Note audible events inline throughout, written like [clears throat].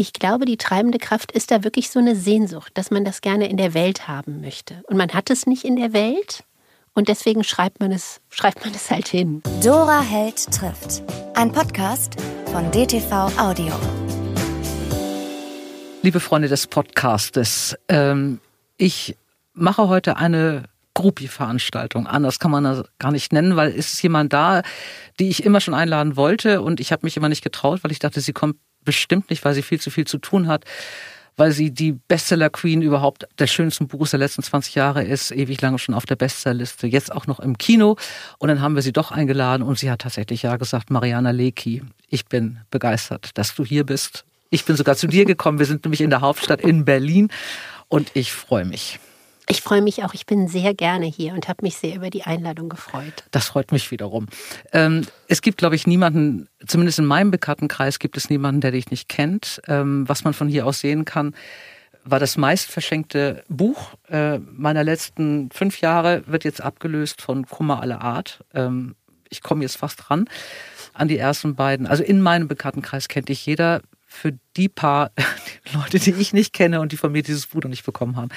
Ich glaube, die treibende Kraft ist da wirklich so eine Sehnsucht, dass man das gerne in der Welt haben möchte. Und man hat es nicht in der Welt und deswegen schreibt man es, schreibt man es halt hin. Dora Held trifft. Ein Podcast von DTV Audio. Liebe Freunde des Podcastes, ähm, ich mache heute eine Gruppi-Veranstaltung. Anders kann man das gar nicht nennen, weil es ist jemand da, die ich immer schon einladen wollte und ich habe mich immer nicht getraut, weil ich dachte, sie kommt bestimmt nicht, weil sie viel zu viel zu tun hat, weil sie die Bestseller-Queen überhaupt des schönsten Buches der letzten 20 Jahre ist, ewig lange schon auf der Bestsellerliste, jetzt auch noch im Kino. Und dann haben wir sie doch eingeladen und sie hat tatsächlich ja gesagt, Mariana Lecki, ich bin begeistert, dass du hier bist. Ich bin sogar zu dir gekommen. Wir sind nämlich in der Hauptstadt in Berlin und ich freue mich. Ich freue mich auch. Ich bin sehr gerne hier und habe mich sehr über die Einladung gefreut. Das freut mich wiederum. Ähm, es gibt, glaube ich, niemanden, zumindest in meinem Bekanntenkreis gibt es niemanden, der dich nicht kennt. Ähm, was man von hier aus sehen kann, war das meist verschenkte Buch äh, meiner letzten fünf Jahre, wird jetzt abgelöst von Kummer aller Art. Ähm, ich komme jetzt fast dran an die ersten beiden. Also in meinem Bekanntenkreis kennt dich jeder für die paar [laughs] Leute, die ich nicht kenne und die von mir dieses Buch noch nicht bekommen haben,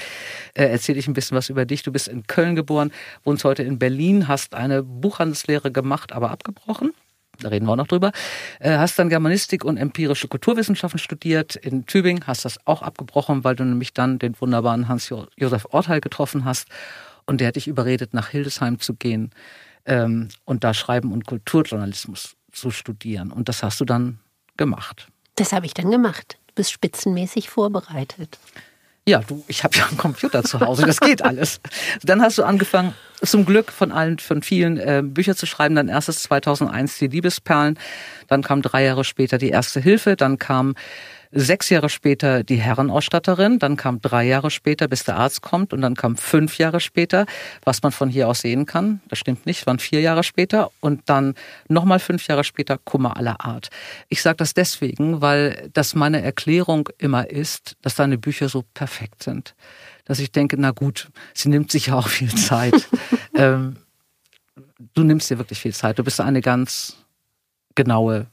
äh, erzähle ich ein bisschen was über dich. Du bist in Köln geboren, wohnst heute in Berlin, hast eine Buchhandelslehre gemacht, aber abgebrochen. Da reden wir auch noch drüber. Äh, hast dann Germanistik und empirische Kulturwissenschaften studiert in Tübingen, hast das auch abgebrochen, weil du nämlich dann den wunderbaren Hans-Josef Orteil getroffen hast und der hat dich überredet, nach Hildesheim zu gehen ähm, und da Schreiben und Kulturjournalismus zu studieren. Und das hast du dann gemacht. Das habe ich dann gemacht. Du bist spitzenmäßig vorbereitet. Ja, du, ich habe ja einen Computer zu Hause, das geht alles. Dann hast du angefangen, zum Glück von allen, von vielen äh, Bücher zu schreiben. Dann erstes 2001 die Liebesperlen, dann kam drei Jahre später die erste Hilfe, dann kam Sechs Jahre später die Herrenausstatterin, dann kam drei Jahre später, bis der Arzt kommt und dann kam fünf Jahre später, was man von hier aus sehen kann. Das stimmt nicht, waren vier Jahre später und dann nochmal fünf Jahre später Kummer aller Art. Ich sage das deswegen, weil das meine Erklärung immer ist, dass deine Bücher so perfekt sind. Dass ich denke, na gut, sie nimmt sich ja auch viel [laughs] Zeit. ähm, du nimmst dir wirklich viel Zeit. Du bist eine ganz genaue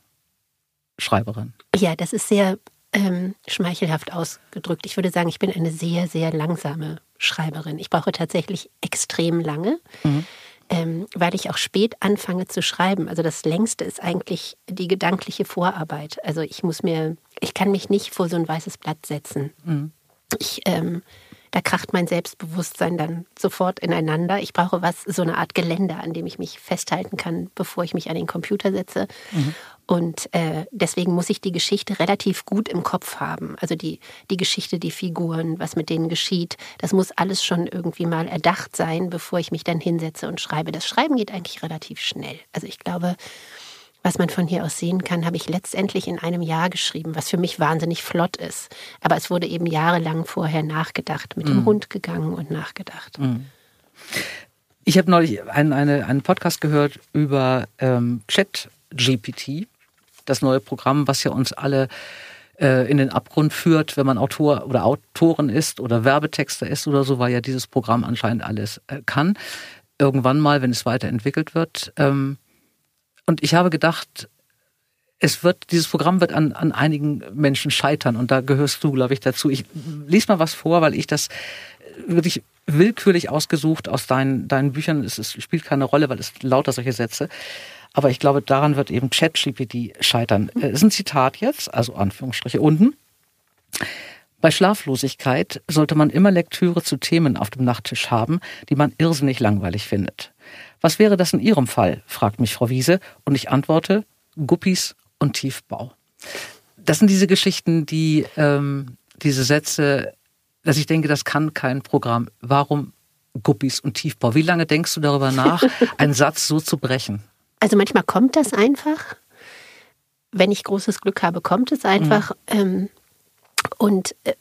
Schreiberin. Ja, das ist sehr ähm, schmeichelhaft ausgedrückt. Ich würde sagen, ich bin eine sehr, sehr langsame Schreiberin. Ich brauche tatsächlich extrem lange, mhm. ähm, weil ich auch spät anfange zu schreiben. Also das längste ist eigentlich die gedankliche Vorarbeit. Also ich muss mir, ich kann mich nicht vor so ein weißes Blatt setzen. Mhm. Ich ähm, da kracht mein Selbstbewusstsein dann sofort ineinander. Ich brauche was, so eine Art Geländer, an dem ich mich festhalten kann, bevor ich mich an den Computer setze. Mhm. Und äh, deswegen muss ich die Geschichte relativ gut im Kopf haben. Also die, die Geschichte, die Figuren, was mit denen geschieht, das muss alles schon irgendwie mal erdacht sein, bevor ich mich dann hinsetze und schreibe. Das Schreiben geht eigentlich relativ schnell. Also ich glaube, was man von hier aus sehen kann, habe ich letztendlich in einem Jahr geschrieben, was für mich wahnsinnig flott ist. Aber es wurde eben jahrelang vorher nachgedacht, mit mm. dem mhm. Hund gegangen und nachgedacht. Mm. Ich habe neulich einen, eine, einen Podcast gehört über ähm, Chat-GPT das neue Programm, was ja uns alle äh, in den Abgrund führt, wenn man Autor oder Autorin ist oder Werbetexter ist oder so, weil ja dieses Programm anscheinend alles äh, kann. Irgendwann mal, wenn es weiterentwickelt wird. Ähm, und ich habe gedacht, es wird, dieses Programm wird an, an einigen Menschen scheitern und da gehörst du, glaube ich, dazu. Ich lies mal was vor, weil ich das wirklich willkürlich ausgesucht aus deinen, deinen Büchern. Es, es spielt keine Rolle, weil es lauter solche Sätze. Aber ich glaube, daran wird eben ChatGPT scheitern. Äh, ist ein Zitat jetzt, also Anführungsstriche unten. Bei Schlaflosigkeit sollte man immer Lektüre zu Themen auf dem Nachttisch haben, die man irrsinnig langweilig findet. Was wäre das in Ihrem Fall? fragt mich Frau Wiese und ich antworte Guppies und Tiefbau. Das sind diese Geschichten, die ähm, diese Sätze, dass ich denke, das kann kein Programm. Warum Guppies und Tiefbau? Wie lange denkst du darüber nach, [laughs] einen Satz so zu brechen? Also manchmal kommt das einfach. Wenn ich großes Glück habe, kommt es einfach. Mhm. Ähm, und äh,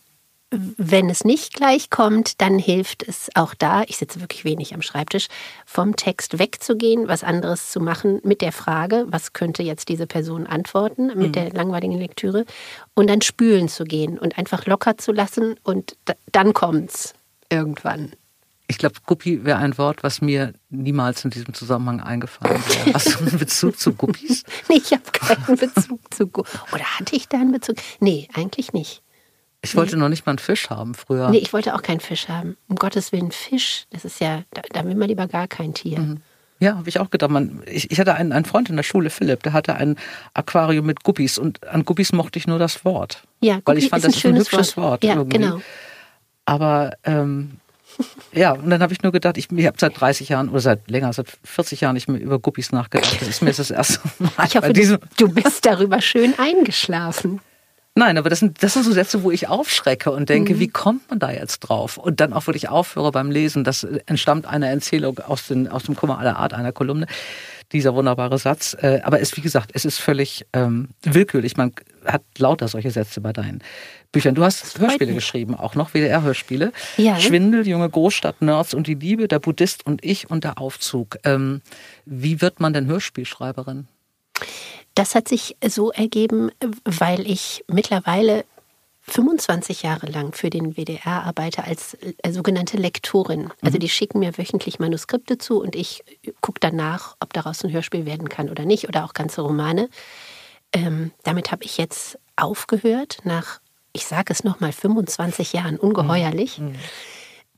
wenn es nicht gleich kommt, dann hilft es auch da, ich sitze wirklich wenig am Schreibtisch, vom Text wegzugehen, was anderes zu machen mit der Frage, was könnte jetzt diese Person antworten, mit mhm. der langweiligen Lektüre, und dann spülen zu gehen und einfach locker zu lassen und dann kommt's irgendwann. Ich glaube, Guppi wäre ein Wort, was mir niemals in diesem Zusammenhang eingefallen wäre. Hast du einen Bezug zu Guppis? [laughs] Nee, ich habe keinen Bezug zu Guppis. Oder hatte ich da einen Bezug? Nee, eigentlich nicht. Ich wollte noch nicht mal einen Fisch haben früher. Nee, ich wollte auch keinen Fisch haben. Um Gottes Willen, Fisch, das ist ja, da, da will man lieber gar kein Tier. Mhm. Ja, habe ich auch gedacht. Man, ich, ich hatte einen, einen Freund in der Schule, Philipp, der hatte ein Aquarium mit Guppies und an Guppies mochte ich nur das Wort. Ja, Guppi weil ich fand, ist ein das ist ein schönes hübsches Wort. Wort. Ja, irgendwie. genau. Aber ähm, ja, und dann habe ich nur gedacht, ich, ich habe seit 30 Jahren oder seit länger, seit 40 Jahren nicht mehr über Guppies nachgedacht. Das ist mir jetzt das erste Mal. [laughs] Ich hoffe, diesem, du, du bist darüber schön eingeschlafen. Nein, aber das sind, das sind so Sätze, wo ich aufschrecke und denke, Mhm. wie kommt man da jetzt drauf? Und dann auch wirklich aufhöre beim Lesen. Das entstammt einer Erzählung aus, den, aus dem Kummer aller Art, einer Kolumne. Dieser wunderbare Satz. Äh, Aber es, wie gesagt, es ist völlig ähm, willkürlich. Man hat lauter solche Sätze bei deinen Büchern. Du hast Hörspiele mich. geschrieben, auch noch WDR-Hörspiele. Ja. Schwindel, junge Großstadt, Nerds und die Liebe, der Buddhist und ich und der Aufzug. Ähm, wie wird man denn Hörspielschreiberin? Das hat sich so ergeben, weil ich mittlerweile 25 Jahre lang für den WDR arbeite als äh, sogenannte Lektorin. Also die schicken mir wöchentlich Manuskripte zu und ich gucke danach, ob daraus ein Hörspiel werden kann oder nicht oder auch ganze Romane. Ähm, damit habe ich jetzt aufgehört nach, ich sage es nochmal, 25 Jahren, ungeheuerlich.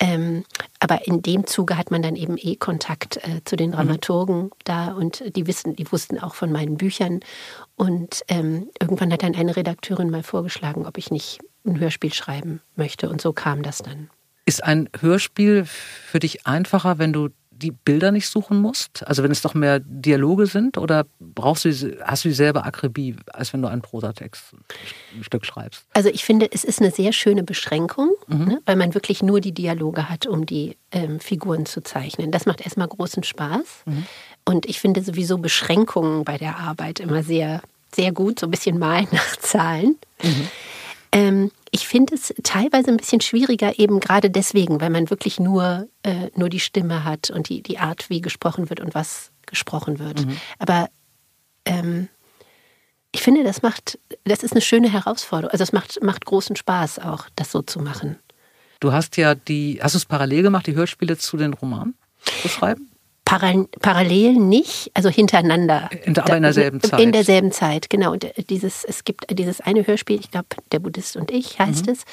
Ähm, aber in dem Zuge hat man dann eben eh Kontakt äh, zu den Dramaturgen da und die wissen, die wussten auch von meinen Büchern. Und ähm, irgendwann hat dann eine Redakteurin mal vorgeschlagen, ob ich nicht ein Hörspiel schreiben möchte. Und so kam das dann. Ist ein Hörspiel für dich einfacher, wenn du die Bilder nicht suchen musst? Also wenn es doch mehr Dialoge sind? Oder brauchst du hast du dieselbe Akribie, als wenn du einen Prosatext, ein Stück schreibst? Also ich finde, es ist eine sehr schöne Beschränkung, ne, weil man wirklich nur die Dialoge hat, um die ähm, Figuren zu zeichnen. Das macht erstmal großen Spaß. Und ich finde sowieso Beschränkungen bei der Arbeit immer sehr, sehr gut, so ein bisschen malen [laughs] nach Zahlen. Ähm, ich finde es teilweise ein bisschen schwieriger, eben gerade deswegen, weil man wirklich nur, äh, nur die Stimme hat und die, die Art, wie gesprochen wird und was gesprochen wird. Aber ähm, ich finde, das macht, das ist eine schöne Herausforderung. Also es macht, macht großen Spaß auch, das so zu machen. Du hast ja die, hast du es parallel gemacht, die Hörspiele zu den Romanen zu schreiben? Paral parallel nicht, also hintereinander. In der- aber in derselben Zeit. In derselben Zeit, genau. Und äh, dieses, es gibt dieses eine Hörspiel, ich glaube, Der Buddhist und ich heißt Mhm. es.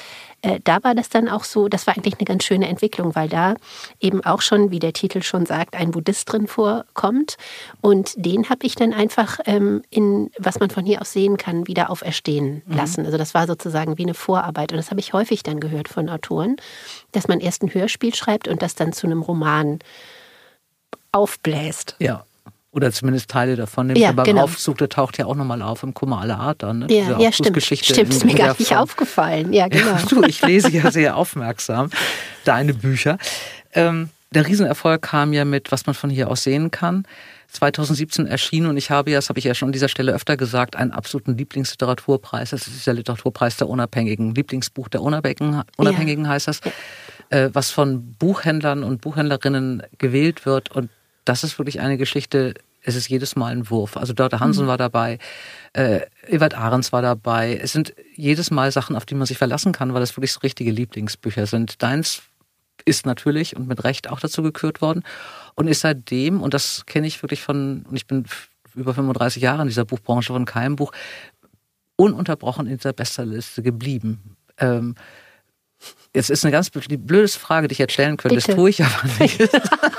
Äh, da war das dann auch so, das war eigentlich eine ganz schöne Entwicklung, weil da eben auch schon, wie der Titel schon sagt, ein Buddhist drin vorkommt. Und den habe ich dann einfach ähm, in, was man von hier aus sehen kann, wieder auferstehen Mhm. lassen. Also das war sozusagen wie eine Vorarbeit. Und das habe ich häufig dann gehört von Autoren, dass man erst ein Hörspiel schreibt und das dann zu einem Roman aufbläst. Ja. Oder zumindest Teile davon. Nämlich Ja, beim genau. Aufzug, der taucht ja auch nochmal auf im Kummer aller Art dann. Ne? Ja, Diese ja stimmt. Stimmt, ist mir gar nicht aufgefallen. Ja, [laughs] genau. Ja, du, ich lese ja sehr aufmerksam deine Bücher. Ähm, der Riesenerfolg kam ja mit, was man von hier aus sehen kann. 2017 erschienen und ich habe ja, das habe ich ja schon an dieser Stelle öfter gesagt, einen absoluten Lieblingsliteraturpreis. Das ist der Literaturpreis der Unabhängigen. Lieblingsbuch der Unabhängigen, Unabhängigen heißt das, äh, was von Buchhändlern und Buchhändlerinnen gewählt wird. Und das ist wirklich eine Geschichte, es ist jedes Mal ein Wurf. Also Dörte Hansen war dabei, äh, Ewald Ahrens war dabei. Es sind jedes Mal Sachen, auf die man sich verlassen kann, weil das wirklich so richtige Lieblingsbücher sind. Deins ist natürlich und mit Recht auch dazu gekürt worden und ist seitdem, und das kenne ich wirklich von, und ich bin über 35 Jahre in dieser Buchbranche von keinem Buch, ununterbrochen in dieser Bestsellerliste geblieben. Ähm, Jetzt ist eine ganz bl- die blödeste Frage, die ich jetzt stellen könnte. Das Bitte. tue ich aber nicht.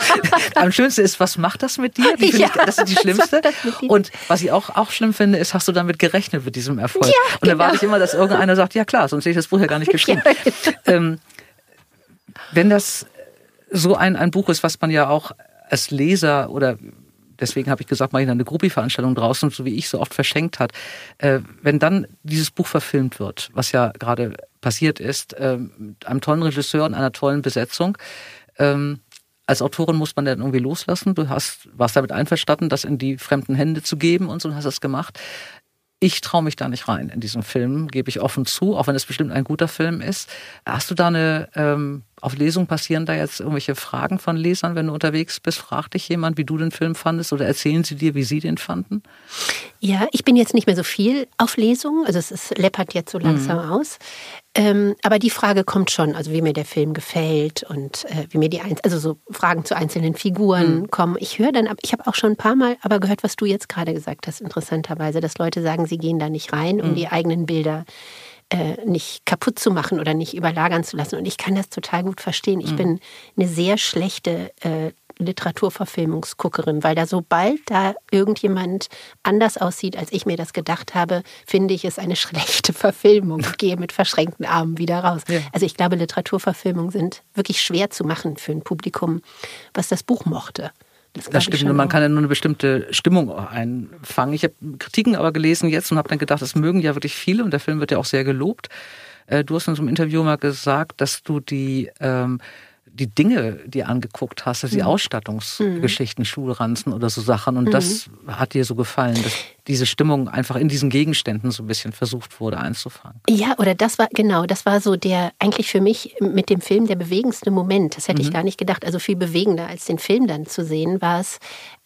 [laughs] Am schönsten ist, was macht das mit dir? Ja, ich, das ist die schlimmste. das? Und was ich auch, auch schlimm finde, ist, hast du damit gerechnet mit diesem Erfolg? Ja, Und dann genau. warte ich immer, dass irgendeiner sagt, ja klar, sonst hätte ich das Buch ja gar nicht [laughs] geschrieben. ähm, wenn das so ein, ein Buch ist, was man ja auch als Leser oder deswegen habe ich gesagt, mache ich eine Gruppi-Veranstaltung draußen, so wie ich so oft verschenkt hat, äh, wenn dann dieses Buch verfilmt wird, was ja gerade passiert ist, ähm, mit einem tollen Regisseur und einer tollen Besetzung, ähm, als Autorin muss man dann irgendwie loslassen. Du hast, warst damit einverstanden, das in die fremden Hände zu geben und so und hast das gemacht. Ich traue mich da nicht rein in diesen Film, gebe ich offen zu, auch wenn es bestimmt ein guter Film ist. Hast du da eine, ähm, auf Lesung passieren da jetzt irgendwelche Fragen von Lesern, wenn du unterwegs bist? Fragt dich jemand, wie du den Film fandest oder erzählen sie dir, wie sie den fanden? Ja, ich bin jetzt nicht mehr so viel auf Lesung, also es ist, läppert jetzt so langsam mhm. aus. Ähm, aber die Frage kommt schon, also wie mir der Film gefällt und äh, wie mir die, Einz also so Fragen zu einzelnen Figuren mhm. kommen. Ich höre dann, ich habe auch schon ein paar Mal aber gehört, was du jetzt gerade gesagt hast, interessanterweise, dass Leute sagen, sie gehen da nicht rein, um mhm. die eigenen Bilder äh, nicht kaputt zu machen oder nicht überlagern zu lassen. Und ich kann das total gut verstehen. Ich mhm. bin eine sehr schlechte äh, Literaturverfilmungsguckerin, weil da sobald da irgendjemand anders aussieht, als ich mir das gedacht habe, finde ich es eine [laughs] schlechte Verfilmung. Ich gehe mit verschränkten Armen wieder raus. Ja. Also ich glaube, Literaturverfilmungen sind wirklich schwer zu machen für ein Publikum, was das Buch mochte. Das, das stimmt, und man kann ja nur eine bestimmte Stimmung einfangen. Ich habe Kritiken aber gelesen jetzt und habe dann gedacht, das mögen ja wirklich viele und der Film wird ja auch sehr gelobt. Äh, du hast in so einem Interview mal gesagt, dass du die ähm, die Dinge dir angeguckt hast, also die mhm. Ausstattungsgeschichten, mhm. Schulranzen oder so Sachen. Und mhm. das hat dir so gefallen, dass diese Stimmung einfach in diesen Gegenständen so ein bisschen versucht wurde einzufangen. Ja, oder das war, genau, das war so der, eigentlich für mich mit dem Film der bewegendste Moment. Das hätte ich mhm. gar nicht gedacht. Also viel bewegender als den Film dann zu sehen, war es,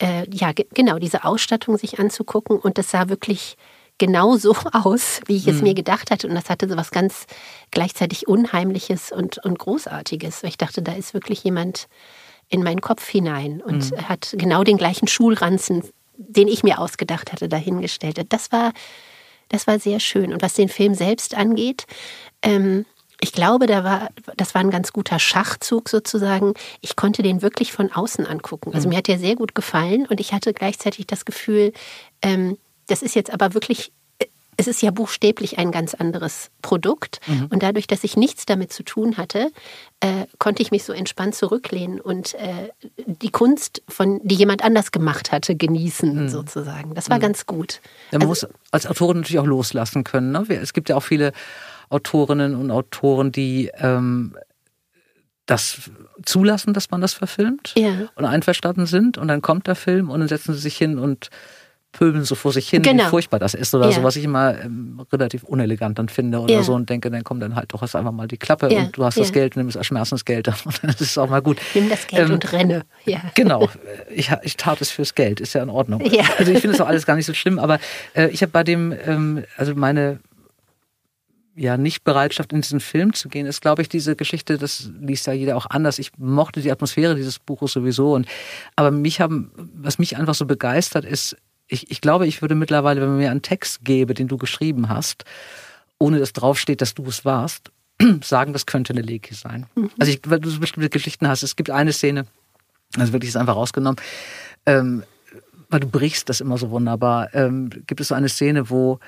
äh, ja, genau, diese Ausstattung sich anzugucken. Und das sah wirklich genau so [laughs] aus, wie ich es mhm. mir gedacht hatte. Und das hatte so was ganz gleichzeitig Unheimliches und, und Großartiges. Ich dachte, da ist wirklich jemand in meinen Kopf hinein und mhm. hat genau den gleichen Schulranzen, den ich mir ausgedacht hatte, dahingestellt. Das war, das war sehr schön. Und was den Film selbst angeht, ähm, ich glaube, da war, das war ein ganz guter Schachzug sozusagen. Ich konnte den wirklich von außen angucken. Also mhm. mir hat der sehr gut gefallen und ich hatte gleichzeitig das Gefühl, ähm, das ist jetzt aber wirklich es ist ja buchstäblich ein ganz anderes Produkt. Mhm. Und dadurch, dass ich nichts damit zu tun hatte, äh, konnte ich mich so entspannt zurücklehnen und äh, die Kunst, von, die jemand anders gemacht hatte, genießen, mhm. sozusagen. Das war mhm. ganz gut. Ja, man also, muss als Autorin natürlich auch loslassen können. Ne? Es gibt ja auch viele Autorinnen und Autoren, die ähm, das zulassen, dass man das verfilmt ja. und einverstanden sind. Und dann kommt der Film und dann setzen sie sich hin und pöbeln so vor sich hin, genau. wie furchtbar das ist oder ja. so, was ich immer ähm, relativ unelegant dann finde oder ja. so und denke, dann komm dann halt doch hast einfach mal die Klappe ja. und du hast das Geld, nimm das Schmerzensgeld [laughs] und dann ist es auch mal gut. Nimm das Geld ähm, und renne. Genau, ich, ich tat es fürs Geld, ist ja in Ordnung. Also ich finde es auch alles gar nicht so schlimm, aber äh, ich habe bei dem, ähm, also meine ja, Nicht-Bereitschaft in diesen Film zu gehen, ist, glaube ich, diese Geschichte, das liest ja jeder auch anders. Ich mochte die Atmosphäre dieses Buches sowieso. Und, aber mich haben, was mich einfach so begeistert, ist, ich, ich glaube, ich würde mittlerweile, wenn man mir einen Text gäbe, den du geschrieben hast, ohne dass draufsteht, dass du es warst, [clears throat] sagen, das könnte eine Leki sein. Mhm. Also ich, weil du so bestimmte Geschichten hast. Es gibt eine Szene, also wirklich ist einfach rausgenommen, ähm, weil du brichst das immer so wunderbar. Ähm, gibt es so eine Szene, wo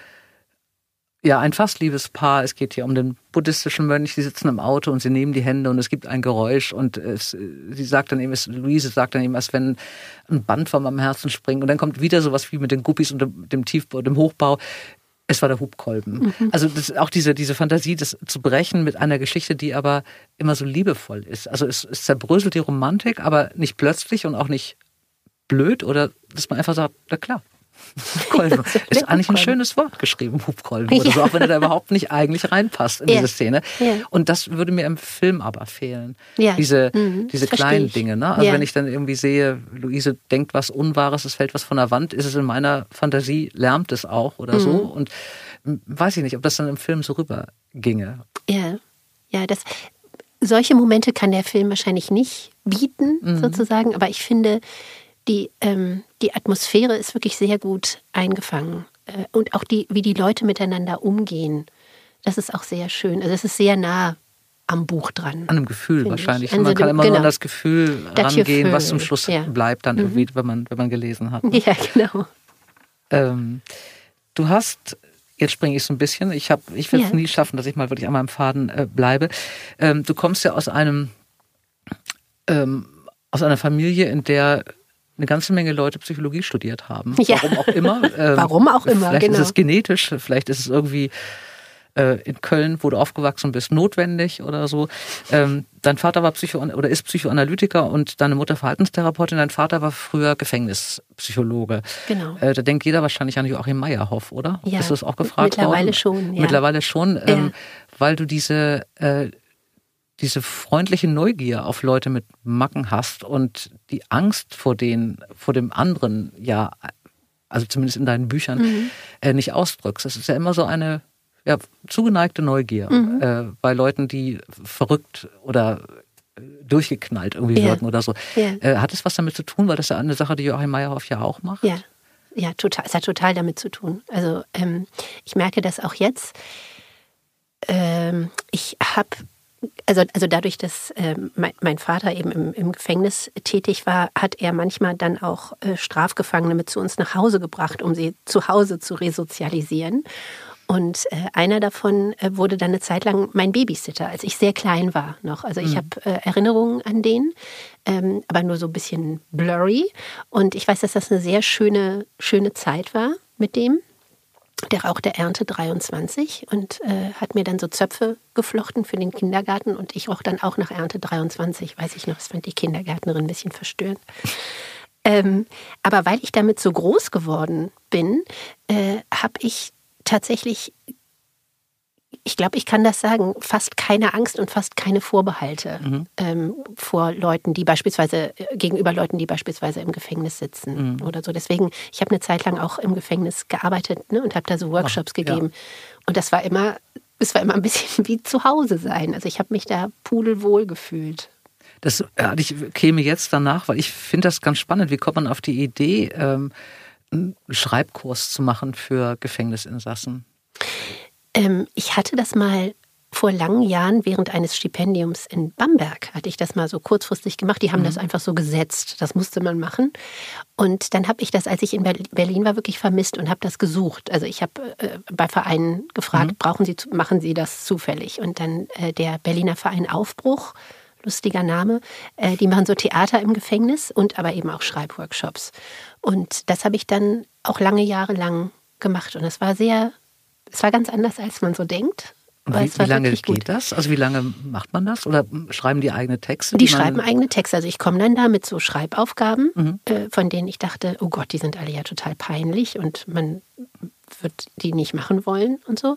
ja, ein fast liebes Paar. Es geht hier um den buddhistischen Mönch. Die sitzen im Auto und sie nehmen die Hände und es gibt ein Geräusch und es, sie sagt dann eben, es, Luise sagt dann eben, als wenn ein Band von meinem Herzen springt und dann kommt wieder sowas wie mit den Guppies und dem, dem Tiefbau, dem Hochbau. Es war der Hubkolben. Mhm. Also das, auch diese, diese Fantasie, das zu brechen mit einer Geschichte, die aber immer so liebevoll ist. Also es, es zerbröselt die Romantik, aber nicht plötzlich und auch nicht blöd oder dass man einfach sagt, na klar, [laughs] Hubkolben. ist eigentlich ein schönes Wort geschrieben, Hubkolben oder so, auch wenn er da überhaupt nicht eigentlich reinpasst in ja. diese Szene. Ja. Und das würde mir im Film aber fehlen. Ja. Diese, mhm. diese kleinen Dinge. Ne? Also wenn ich dann irgendwie sehe, Luise denkt was Unwahres, es fällt was von der Wand, ist es in meiner Fantasie, lärmt es auch oder mhm. so. Und weiß ich nicht, ob das dann im Film so rüberginge. Ja, ja, das, solche Momente kann der Film wahrscheinlich nicht bieten, mhm. sozusagen. Aber ich finde, die, ähm, die Atmosphäre ist wirklich sehr gut eingefangen. Äh, und auch die, wie die Leute miteinander umgehen, das ist auch sehr schön. Also es ist sehr nah am Buch dran. An einem Gefühl wahrscheinlich. Man kann immer genau. nur an das Gefühl das rangehen, was zum Schluss ja. bleibt dann mhm. irgendwie, wenn man, wenn man gelesen hat. [laughs] Ja, genau. Ähm, du hast Jetzt springe ich so ein bisschen. Ich, ich werde es ja. nie schaffen, dass ich mal wirklich an meinem Faden äh, bleibe. Ähm, du kommst ja aus einem ähm, aus einer Familie, in der eine ganze Menge Leute Psychologie studiert haben. Ja. Warum auch immer. [laughs] Ähm, Warum auch immer, vielleicht genau. ist es genetisch, vielleicht ist es irgendwie äh, in Köln, wo du aufgewachsen bist, notwendig oder so. Ähm, dein Vater war Psycho oder ist Psychoanalytiker und deine Mutter Verhaltenstherapeutin. Dein Vater war früher Gefängnispsychologe. Genau. Äh, da denkt jeder wahrscheinlich an Joachim Meyerhoff, oder? Ja. Ist das auch gefragt Mittlerweile worden? schon. Ja. Mittlerweile schon, ähm, ja. weil du diese äh, diese freundliche Neugier auf Leute mit Macken hast und die Angst vor den, vor dem anderen ja, also zumindest in deinen Büchern, mhm. äh, nicht ausdrückst. Das ist ja immer so eine ja, zugeneigte Neugier mhm. äh, bei Leuten, die verrückt oder äh, durchgeknallt irgendwie ja. wirken oder so. Ja. Äh, hat es was damit zu tun? Weil das ja eine Sache, die Joachim Meyerhoff ja auch macht. Ja, ja total. Es hat total damit zu tun. Also ähm, ich merke das auch jetzt. Ähm, ich habe also, also dadurch, dass äh, mein, mein, Vater eben im, im, Gefängnis tätig war, hat er manchmal dann auch äh, Strafgefangene mit zu uns nach Hause gebracht, um sie zu Hause zu resozialisieren. Und äh, einer davon äh, wurde dann eine Zeit lang mein Babysitter, als ich sehr klein war noch. Also ich mhm. habe äh, Erinnerungen an den, ähm, aber nur so ein bisschen blurry. Und ich weiß, dass das eine sehr schöne, schöne Zeit war mit dem der Rauch der Ernte 23 und äh, hat mir dann so Zöpfe geflochten für den Kindergarten und ich roch dann auch nach Ernte 23, weiß ich noch, das fand die Kindergärtnerin ein bisschen verstörend. [laughs] Ähm, aber weil ich damit so groß geworden bin, äh, habe ich tatsächlich ich glaube, ich kann das sagen, fast keine Angst und fast keine Vorbehalte mhm. ähm, vor Leuten, die beispielsweise, äh, gegenüber Leuten, die beispielsweise im Gefängnis sitzen mhm. oder so. Deswegen, ich habe eine Zeit lang auch im Gefängnis gearbeitet ne, und habe da so Workshops Ach, gegeben. Ja. Und das war immer, es war immer ein bisschen [laughs] wie zu Hause sein. Also ich habe mich da pudelwohl gefühlt. Das ja, ich käme jetzt danach, weil ich finde das ganz spannend. Wie kommt man auf die Idee, ähm, einen Schreibkurs zu machen für Gefängnisinsassen? Ähm, ich hatte das mal vor langen Jahren während eines Stipendiums in Bamberg hatte ich das mal so kurzfristig gemacht. Die haben mhm. das einfach so gesetzt. Das musste man machen. Und dann habe ich das, als ich in Berlin war, wirklich vermisst und habe das gesucht. Also ich habe äh, bei Vereinen gefragt, mhm. brauchen Sie, machen Sie das zufällig? Und dann äh, der Berliner Verein Aufbruch, lustiger Name, äh, die machen so Theater im Gefängnis und aber eben auch Schreibworkshops. Und das habe ich dann auch lange Jahre lang gemacht. Und das war sehr es war ganz anders, als man so denkt. Wie, wie, lange geht gut. das? Also wie lange macht man das? Oder schreiben die eigene Texte? Die, die schreiben eigene Texte. Also ich komme dann da mit so Schreibaufgaben, mhm. äh, von denen ich dachte, oh Gott, die sind alle ja total peinlich und man wird die nicht machen wollen und so.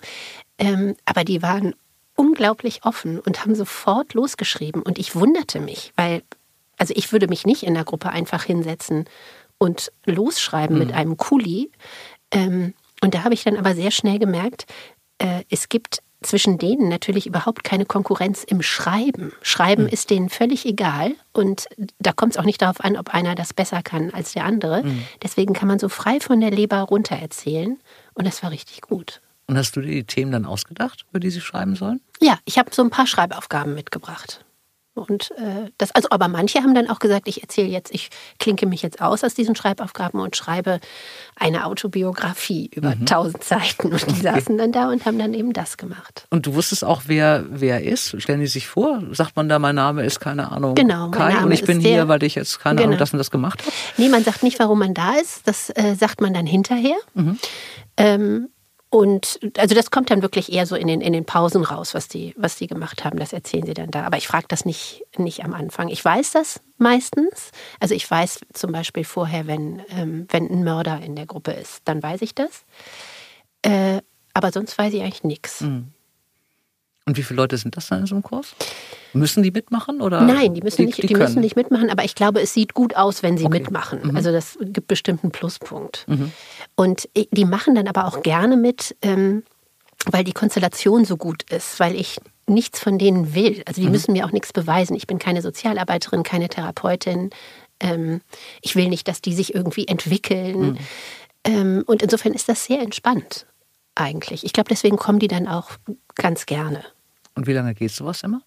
Ähm, aber die waren unglaublich offen und haben sofort losgeschrieben. Und ich wunderte mich, weil, also ich würde mich nicht in der Gruppe einfach hinsetzen und losschreiben mhm. mit einem Kuli. Ähm, und da habe ich dann aber sehr schnell gemerkt, äh, es gibt zwischen denen natürlich überhaupt keine Konkurrenz im Schreiben. Schreiben mhm. ist denen völlig egal und da kommt es auch nicht darauf an, ob einer das besser kann als der andere. Mhm. Deswegen kann man so frei von der Leber runter erzählen und das war richtig gut. Und hast du dir die Themen dann ausgedacht, über die sie schreiben sollen? Ja, ich habe so ein paar Schreibaufgaben mitgebracht. Und äh, das, also, aber manche haben dann auch gesagt, ich erzähle jetzt, ich klinke mich jetzt aus aus diesen Schreibaufgaben und schreibe eine Autobiografie über mhm. tausend Seiten. Und die okay. saßen dann da und haben dann eben das gemacht. Und du wusstest auch, wer wer ist? Stellen die sich vor? Sagt man da, mein Name ist keine Ahnung. Genau. Kai und ich bin hier, weil ich jetzt keine genau. Ahnung das und das gemacht habe? Nee, man sagt nicht, warum man da ist. Das äh, sagt man dann hinterher. Mhm. Ähm, und also das kommt dann wirklich eher so in den, in den Pausen raus, was die, was die gemacht haben. Das erzählen sie dann da. Aber ich frage das nicht, nicht am Anfang. Ich weiß das meistens. Also ich weiß zum Beispiel vorher, wenn, ähm, wenn ein Mörder in der Gruppe ist, dann weiß ich das. Äh, aber sonst weiß ich eigentlich nichts. Mhm. Und wie viele Leute sind das dann in so einem Kurs? Müssen die mitmachen oder? Nein, die müssen, die, nicht, die, die müssen nicht mitmachen, aber ich glaube, es sieht gut aus, wenn sie okay. mitmachen. Mhm. Also das gibt bestimmt einen Pluspunkt. Mhm. Und die machen dann aber auch gerne mit, ähm, weil die Konstellation so gut ist, weil ich nichts von denen will. Also die mhm. müssen mir auch nichts beweisen. Ich bin keine Sozialarbeiterin, keine Therapeutin. Ähm, ich will nicht, dass die sich irgendwie entwickeln. Mhm. Ähm, und insofern ist das sehr entspannt eigentlich. Ich glaube, deswegen kommen die dann auch ganz gerne. Und wie lange geht sowas immer?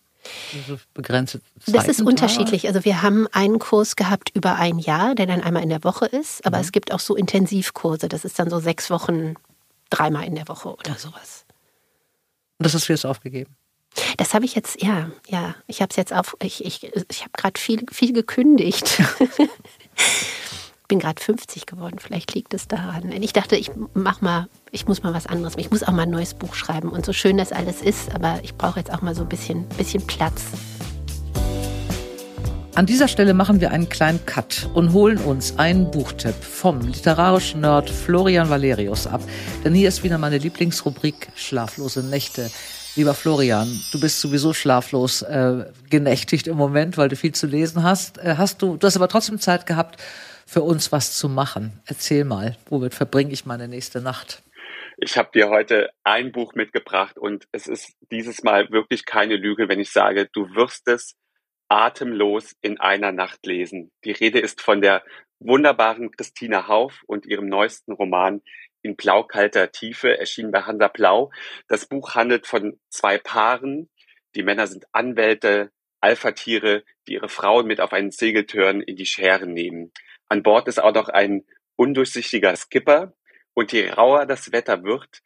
Also begrenzte Zeiten, Das ist unterschiedlich. Also wir haben einen Kurs gehabt über ein Jahr, der dann einmal in der Woche ist. Aber mhm. es gibt auch so Intensivkurse. Das ist dann so sechs Wochen, dreimal in der Woche oder sowas. Und das hast du jetzt aufgegeben? Das habe ich jetzt, ja, ja. Ich habe es jetzt auf, ich, ich, ich habe gerade viel, viel gekündigt. [laughs] [laughs] bin gerade 50 geworden, vielleicht liegt es daran. Ich dachte, ich mach mal, ich muss mal was anderes. Ich muss auch mal ein neues Buch schreiben. Und so schön das alles ist, aber ich brauche jetzt auch mal so ein bisschen, bisschen Platz. An dieser Stelle machen wir einen kleinen Cut und holen uns einen Buchtipp vom literarischen Nerd Florian Valerius ab. Denn hier ist wieder meine Lieblingsrubrik Schlaflose Nächte. Lieber Florian, du bist sowieso schlaflos äh, genächtigt im Moment, weil du viel zu lesen hast. Äh, hast du, du hast aber trotzdem Zeit gehabt, für uns was zu machen. Erzähl mal, womit verbringe ich meine nächste Nacht? Ich habe dir heute ein Buch mitgebracht und es ist dieses Mal wirklich keine Lüge, wenn ich sage, du wirst es atemlos in einer Nacht lesen. Die Rede ist von der wunderbaren Christina Hauf und ihrem neuesten Roman in blaukalter Tiefe, erschienen bei Hansa Blau. Das Buch handelt von zwei Paaren. Die Männer sind Anwälte, Alpha-Tiere, die ihre Frauen mit auf einen Segeltörn in die Scheren nehmen. An Bord ist auch noch ein undurchsichtiger Skipper. Und je rauer das Wetter wird,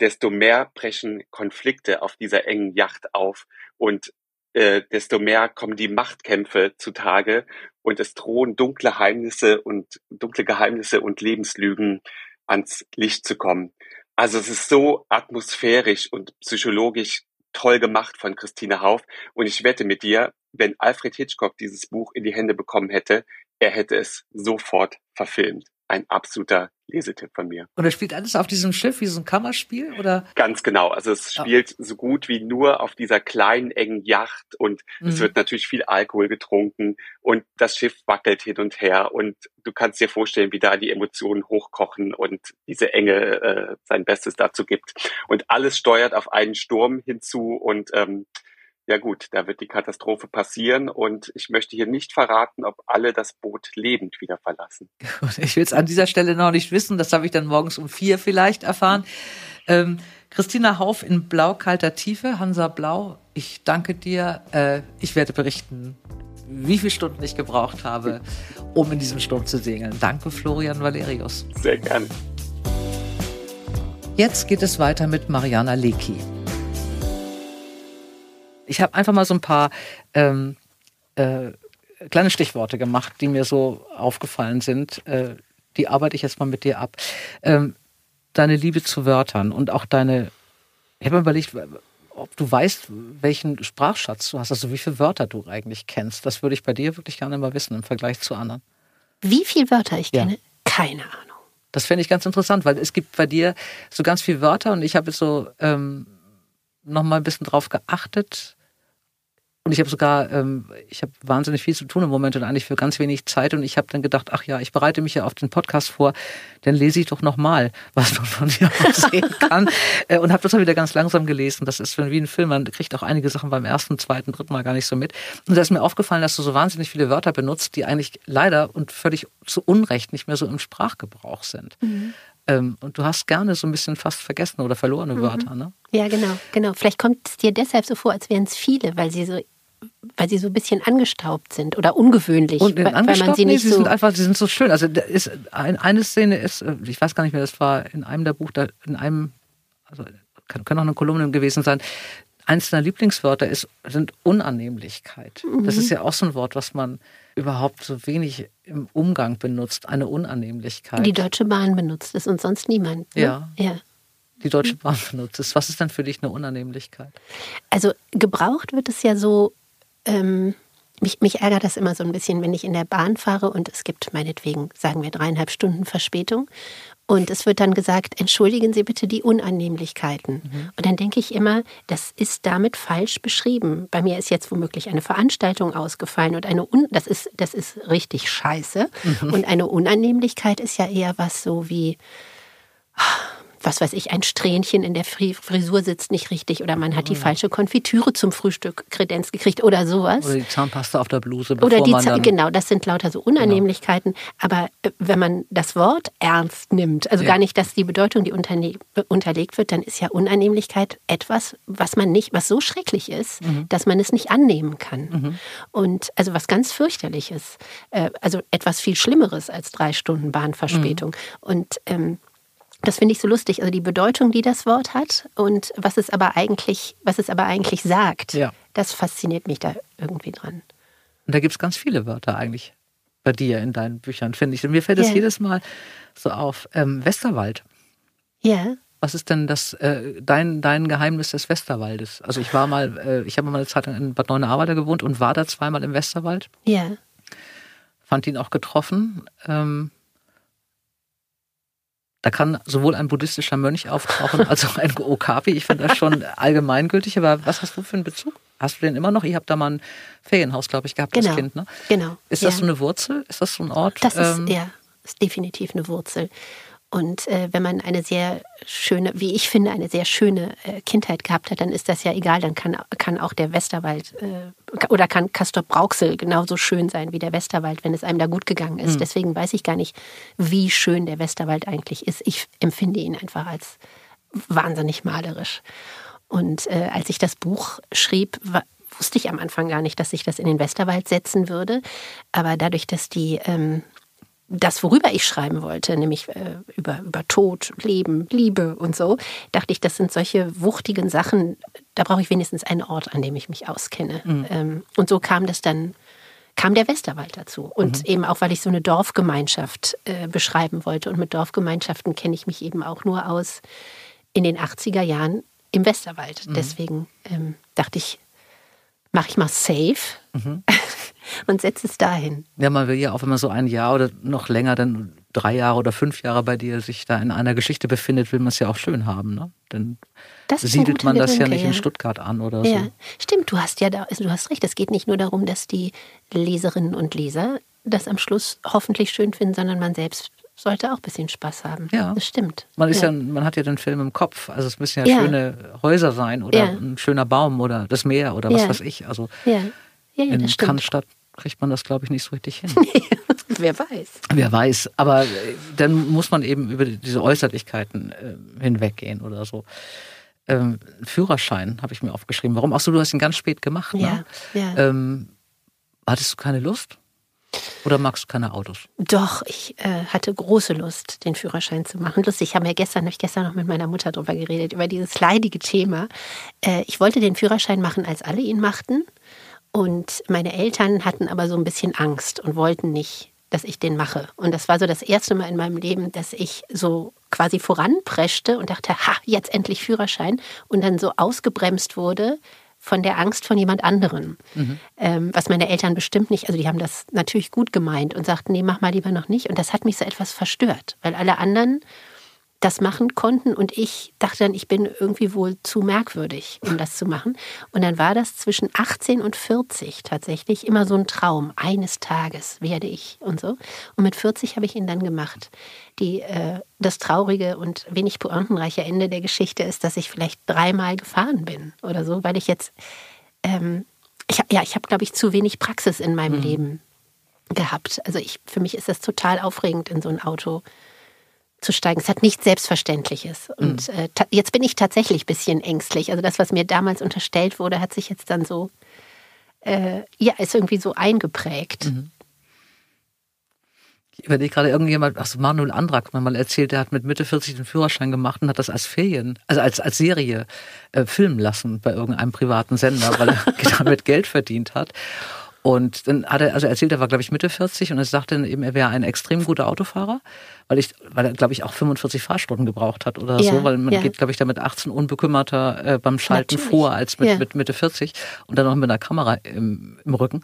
desto mehr brechen Konflikte auf dieser engen Yacht auf und äh, desto mehr kommen die Machtkämpfe zutage und es drohen dunkle Geheimnisse und dunkle Geheimnisse und Lebenslügen ans Licht zu kommen. Also es ist so atmosphärisch und psychologisch toll gemacht von Christine Hauf. Und ich wette mit dir, wenn Alfred Hitchcock dieses Buch in die Hände bekommen hätte, er hätte es sofort verfilmt ein absoluter Lesetipp von mir. Und er spielt alles auf diesem Schiff wie so ein Kammerspiel oder? Ganz genau. Also es spielt oh. so gut wie nur auf dieser kleinen engen Yacht und mhm. es wird natürlich viel Alkohol getrunken und das Schiff wackelt hin und her und du kannst dir vorstellen, wie da die Emotionen hochkochen und diese Enge äh, sein Bestes dazu gibt. Und alles steuert auf einen Sturm hinzu und ähm, ja gut, da wird die Katastrophe passieren und ich möchte hier nicht verraten, ob alle das Boot lebend wieder verlassen. [laughs] Ich will es an dieser Stelle noch nicht wissen, das habe ich dann morgens um vier vielleicht erfahren. Ähm, Christina Hauf in blau-kalter Tiefe, Hansa Blau, ich danke dir. Äh, ich werde berichten, wie viele Stunden ich gebraucht habe, um in diesem Sturm zu segeln. Danke, Florian Valerius. Sehr gerne. Jetzt geht es weiter mit Mariana Lecki. Ich habe einfach mal so ein paar ähm, äh, kleine Stichworte gemacht, die mir so aufgefallen sind. Äh, die arbeite ich jetzt mal mit dir ab. Ähm, deine Liebe zu Wörtern und auch deine. Ich habe mir überlegt, ob du weißt, welchen Sprachschatz du hast, also wie viele Wörter du eigentlich kennst. Das würde ich bei dir wirklich gerne mal wissen im Vergleich zu anderen. Wie viele Wörter ich kenne? Ja. Keine Ahnung. Das fände ich ganz interessant, weil es gibt bei dir so ganz viele Wörter und ich habe jetzt so ähm, noch mal ein bisschen drauf geachtet, und ich habe sogar, ähm, ich habe wahnsinnig viel zu tun im Moment und eigentlich für ganz wenig Zeit. Und ich habe dann gedacht, ach ja, ich bereite mich ja auf den Podcast vor, dann lese ich doch nochmal, [laughs] was man von dir sehen kann. [laughs] Äh, und habe das dann wieder ganz langsam gelesen. Das ist wie ein Film, man kriegt auch einige Sachen beim ersten, zweiten, dritten Mal gar nicht so mit. Und da ist mir aufgefallen, dass du so wahnsinnig viele Wörter benutzt, die eigentlich leider und völlig zu Unrecht nicht mehr so im Sprachgebrauch sind. Mhm. Ähm, und du hast gerne so ein bisschen fast vergessene oder verlorene mhm. Wörter, ne? Ja, genau, genau. Vielleicht kommt es dir deshalb so vor, als wären es viele, weil sie so weil sie so ein bisschen angestaubt sind oder ungewöhnlich. Und weil, weil man sie nicht nee, sie so sind einfach, sie sind so schön. Also ist ein, eine Szene ist, äh, ich weiß gar nicht mehr, das war in einem der Buch, da in einem, also kann, können auch eine Kolumne gewesen sein. Eins deiner Lieblingswörter ist, sind Unannehmlichkeit. Mhm. Das ist ja auch so ein Wort, was man überhaupt so wenig im Umgang benutzt. Eine Unannehmlichkeit. Die Deutsche Bahn benutzt es und sonst niemand. Ne? Ja. ja. Die Deutsche Bahn benutzt es. Was ist denn für dich eine Unannehmlichkeit? Also gebraucht wird es ja so ähm, mich, mich ärgert das immer so ein bisschen, wenn ich in der Bahn fahre und es gibt meinetwegen, sagen wir, dreieinhalb Stunden Verspätung. Und es wird dann gesagt, entschuldigen Sie bitte die Unannehmlichkeiten. Mhm. Und dann denke ich immer, das ist damit falsch beschrieben. Bei mir ist jetzt womöglich eine Veranstaltung ausgefallen und eine Un das ist das ist richtig scheiße. Mhm. Und eine Unannehmlichkeit ist ja eher was so wie was weiß ich, ein Strähnchen in der Frisur sitzt nicht richtig oder man hat die falsche Konfitüre zum Frühstück Kredenz gekriegt oder sowas. Oder die Zahnpasta auf der Bluse. Oder die man genau, das sind lauter so Unannehmlichkeiten. Genau. Aber äh, wenn man das Wort ernst nimmt, also ja. gar nicht, dass die Bedeutung, die unterlegt wird, dann ist ja Unannehmlichkeit etwas, was man nicht, was so schrecklich ist, mhm. dass man es nicht annehmen kann. Mhm. Und also was ganz fürchterliches, äh, also etwas viel Schlimmeres als drei Stunden Bahnverspätung. Mhm. Und ähm, das finde ich so lustig, also die Bedeutung, die das Wort hat und was es aber eigentlich, was es aber eigentlich sagt. Ja. Das fasziniert mich da irgendwie dran. Und da gibt es ganz viele Wörter eigentlich bei dir in deinen Büchern, finde ich. Und mir fällt es jedes Mal so auf. Ähm, Westerwald. Ja. Was ist denn das äh, dein, dein Geheimnis des Westerwaldes? Also ich war mal, äh, ich habe mal eine Zeit lang in Bad Neuenahr gewohnt und war da zweimal im Westerwald. Ja. Fand ihn auch getroffen. Ähm, Da kann sowohl ein buddhistischer Mönch auftauchen als auch ein Okapi. Ich finde das schon allgemeingültig. Aber was hast du für einen Bezug? Hast du den immer noch? Ich habe da mal ein Ferienhaus, glaube ich, gehabt genau. als Kind. Ne? Genau. Ist das ja. so eine Wurzel? Ist das so ein Ort? Das ist, ähm, ja, ist definitiv eine Wurzel. Und äh, wenn man eine sehr schöne, wie ich finde, eine sehr schöne äh, Kindheit gehabt hat, dann ist das ja egal. Dann kann, kann auch der Westerwald äh, oder kann Castor Brauxel genauso schön sein wie der Westerwald, wenn es einem da gut gegangen ist. Mhm. Deswegen weiß ich gar nicht, wie schön der Westerwald eigentlich ist. Ich empfinde ihn einfach als wahnsinnig malerisch. Und äh, als ich das Buch schrieb, war, wusste ich am Anfang gar nicht, dass ich das in den Westerwald setzen würde. Aber dadurch, dass die ähm, das, worüber ich schreiben wollte, nämlich äh, über, über Tod, Leben, Liebe und so, dachte ich, das sind solche wuchtigen Sachen, da brauche ich wenigstens einen Ort, an dem ich mich auskenne. Mhm. Ähm, und so kam das dann, kam der Westerwald dazu. Und mhm. eben auch, weil ich so eine Dorfgemeinschaft äh, beschreiben wollte. Und mit Dorfgemeinschaften kenne ich mich eben auch nur aus in den 80er Jahren im Westerwald. Mhm. Deswegen ähm, dachte ich, mache ich mal safe. [laughs] Und setzt es dahin. Ja, man will ja auch, wenn man so ein Jahr oder noch länger, dann drei Jahre oder fünf Jahre bei dir sich da in einer Geschichte befindet, will man es ja auch schön haben. Ne? Dann siedelt man das Gedanke, ja nicht ja. in Stuttgart an oder ja. so. Stimmt, du hast ja da, du hast recht. Es geht nicht nur darum, dass die Leserinnen und Leser das am Schluss hoffentlich schön finden, sondern man selbst sollte auch ein bisschen Spaß haben. Ja. Das stimmt. Man, ist ja. ja man hat ja den Film im Kopf. Also es müssen ja, ja. schöne Häuser sein oder ein schöner Baum oder das Meer oder was weiß ich. Also ja. Ja, in Cannstatt kriegt man das, glaube ich, nicht so richtig hin. [laughs] Wer weiß. Wer weiß. Aber äh, dann muss man eben über diese Äußerlichkeiten äh, hinweggehen oder so. Ähm, Führerschein habe ich mir aufgeschrieben. Warum? Ach so, du hast ihn ganz spät gemacht. Ne? Ja, ja. Ähm, hattest du keine Lust? Oder magst du keine Autos? Doch, ich äh, hatte große Lust, den Führerschein zu machen. Lustig, ich habe ja gestern, hab ich gestern noch mit meiner Mutter darüber geredet, über dieses leidige Thema. Äh, ich wollte den Führerschein machen, als alle ihn machten. Und meine Eltern hatten aber so ein bisschen Angst und wollten nicht, dass ich den mache. Und das war so das erste Mal in meinem Leben, dass ich so quasi voranpreschte und dachte, ha, jetzt endlich Führerschein. Und dann so ausgebremst wurde von der Angst von jemand anderem. Mhm. Ähm, was meine Eltern bestimmt nicht, also die haben das natürlich gut gemeint und sagten, nee, mach mal lieber noch nicht. Und das hat mich so etwas verstört, weil alle anderen das machen konnten und ich dachte dann, ich bin irgendwie wohl zu merkwürdig, um das zu machen. Und dann war das zwischen 18 und 40 tatsächlich immer so ein Traum. Eines Tages werde ich und so. Und mit 40 habe ich ihn dann gemacht. Die, äh, das traurige und wenig pointenreiche Ende der Geschichte ist, dass ich vielleicht dreimal gefahren bin oder so, weil ich jetzt, ähm, ich ja, ich habe glaube ich zu wenig Praxis in meinem mhm. Leben gehabt. Also ich, für mich ist das total aufregend in so ein Auto zu steigen. Es hat nichts Selbstverständliches. Und mhm. äh, jetzt bin ich tatsächlich ein bisschen ängstlich. Also das, was mir damals unterstellt wurde, hat sich jetzt dann so, äh, ja, ist irgendwie so eingeprägt. Mhm. Ich überlege gerade irgendjemand, ach so, Manuel Andrak hat mir mal erzählt, der hat mit Mitte 40 den Führerschein gemacht und hat das als Ferien, also als, als Serie äh, filmen lassen bei irgendeinem privaten Sender, weil er [laughs] damit Geld verdient hat. Und dann hat er, also erzählt, er war, glaube ich, Mitte 40 und er sagte dann eben, er wäre ein extrem guter Autofahrer, weil ich, weil er, glaube ich, auch 45 Fahrstunden gebraucht hat oder ja, so, weil man ja. geht, glaube ich, da mit 18 unbekümmerter äh, beim Schalten Natürlich. vor als mit, ja. mit Mitte 40 und dann noch mit einer Kamera im, im Rücken.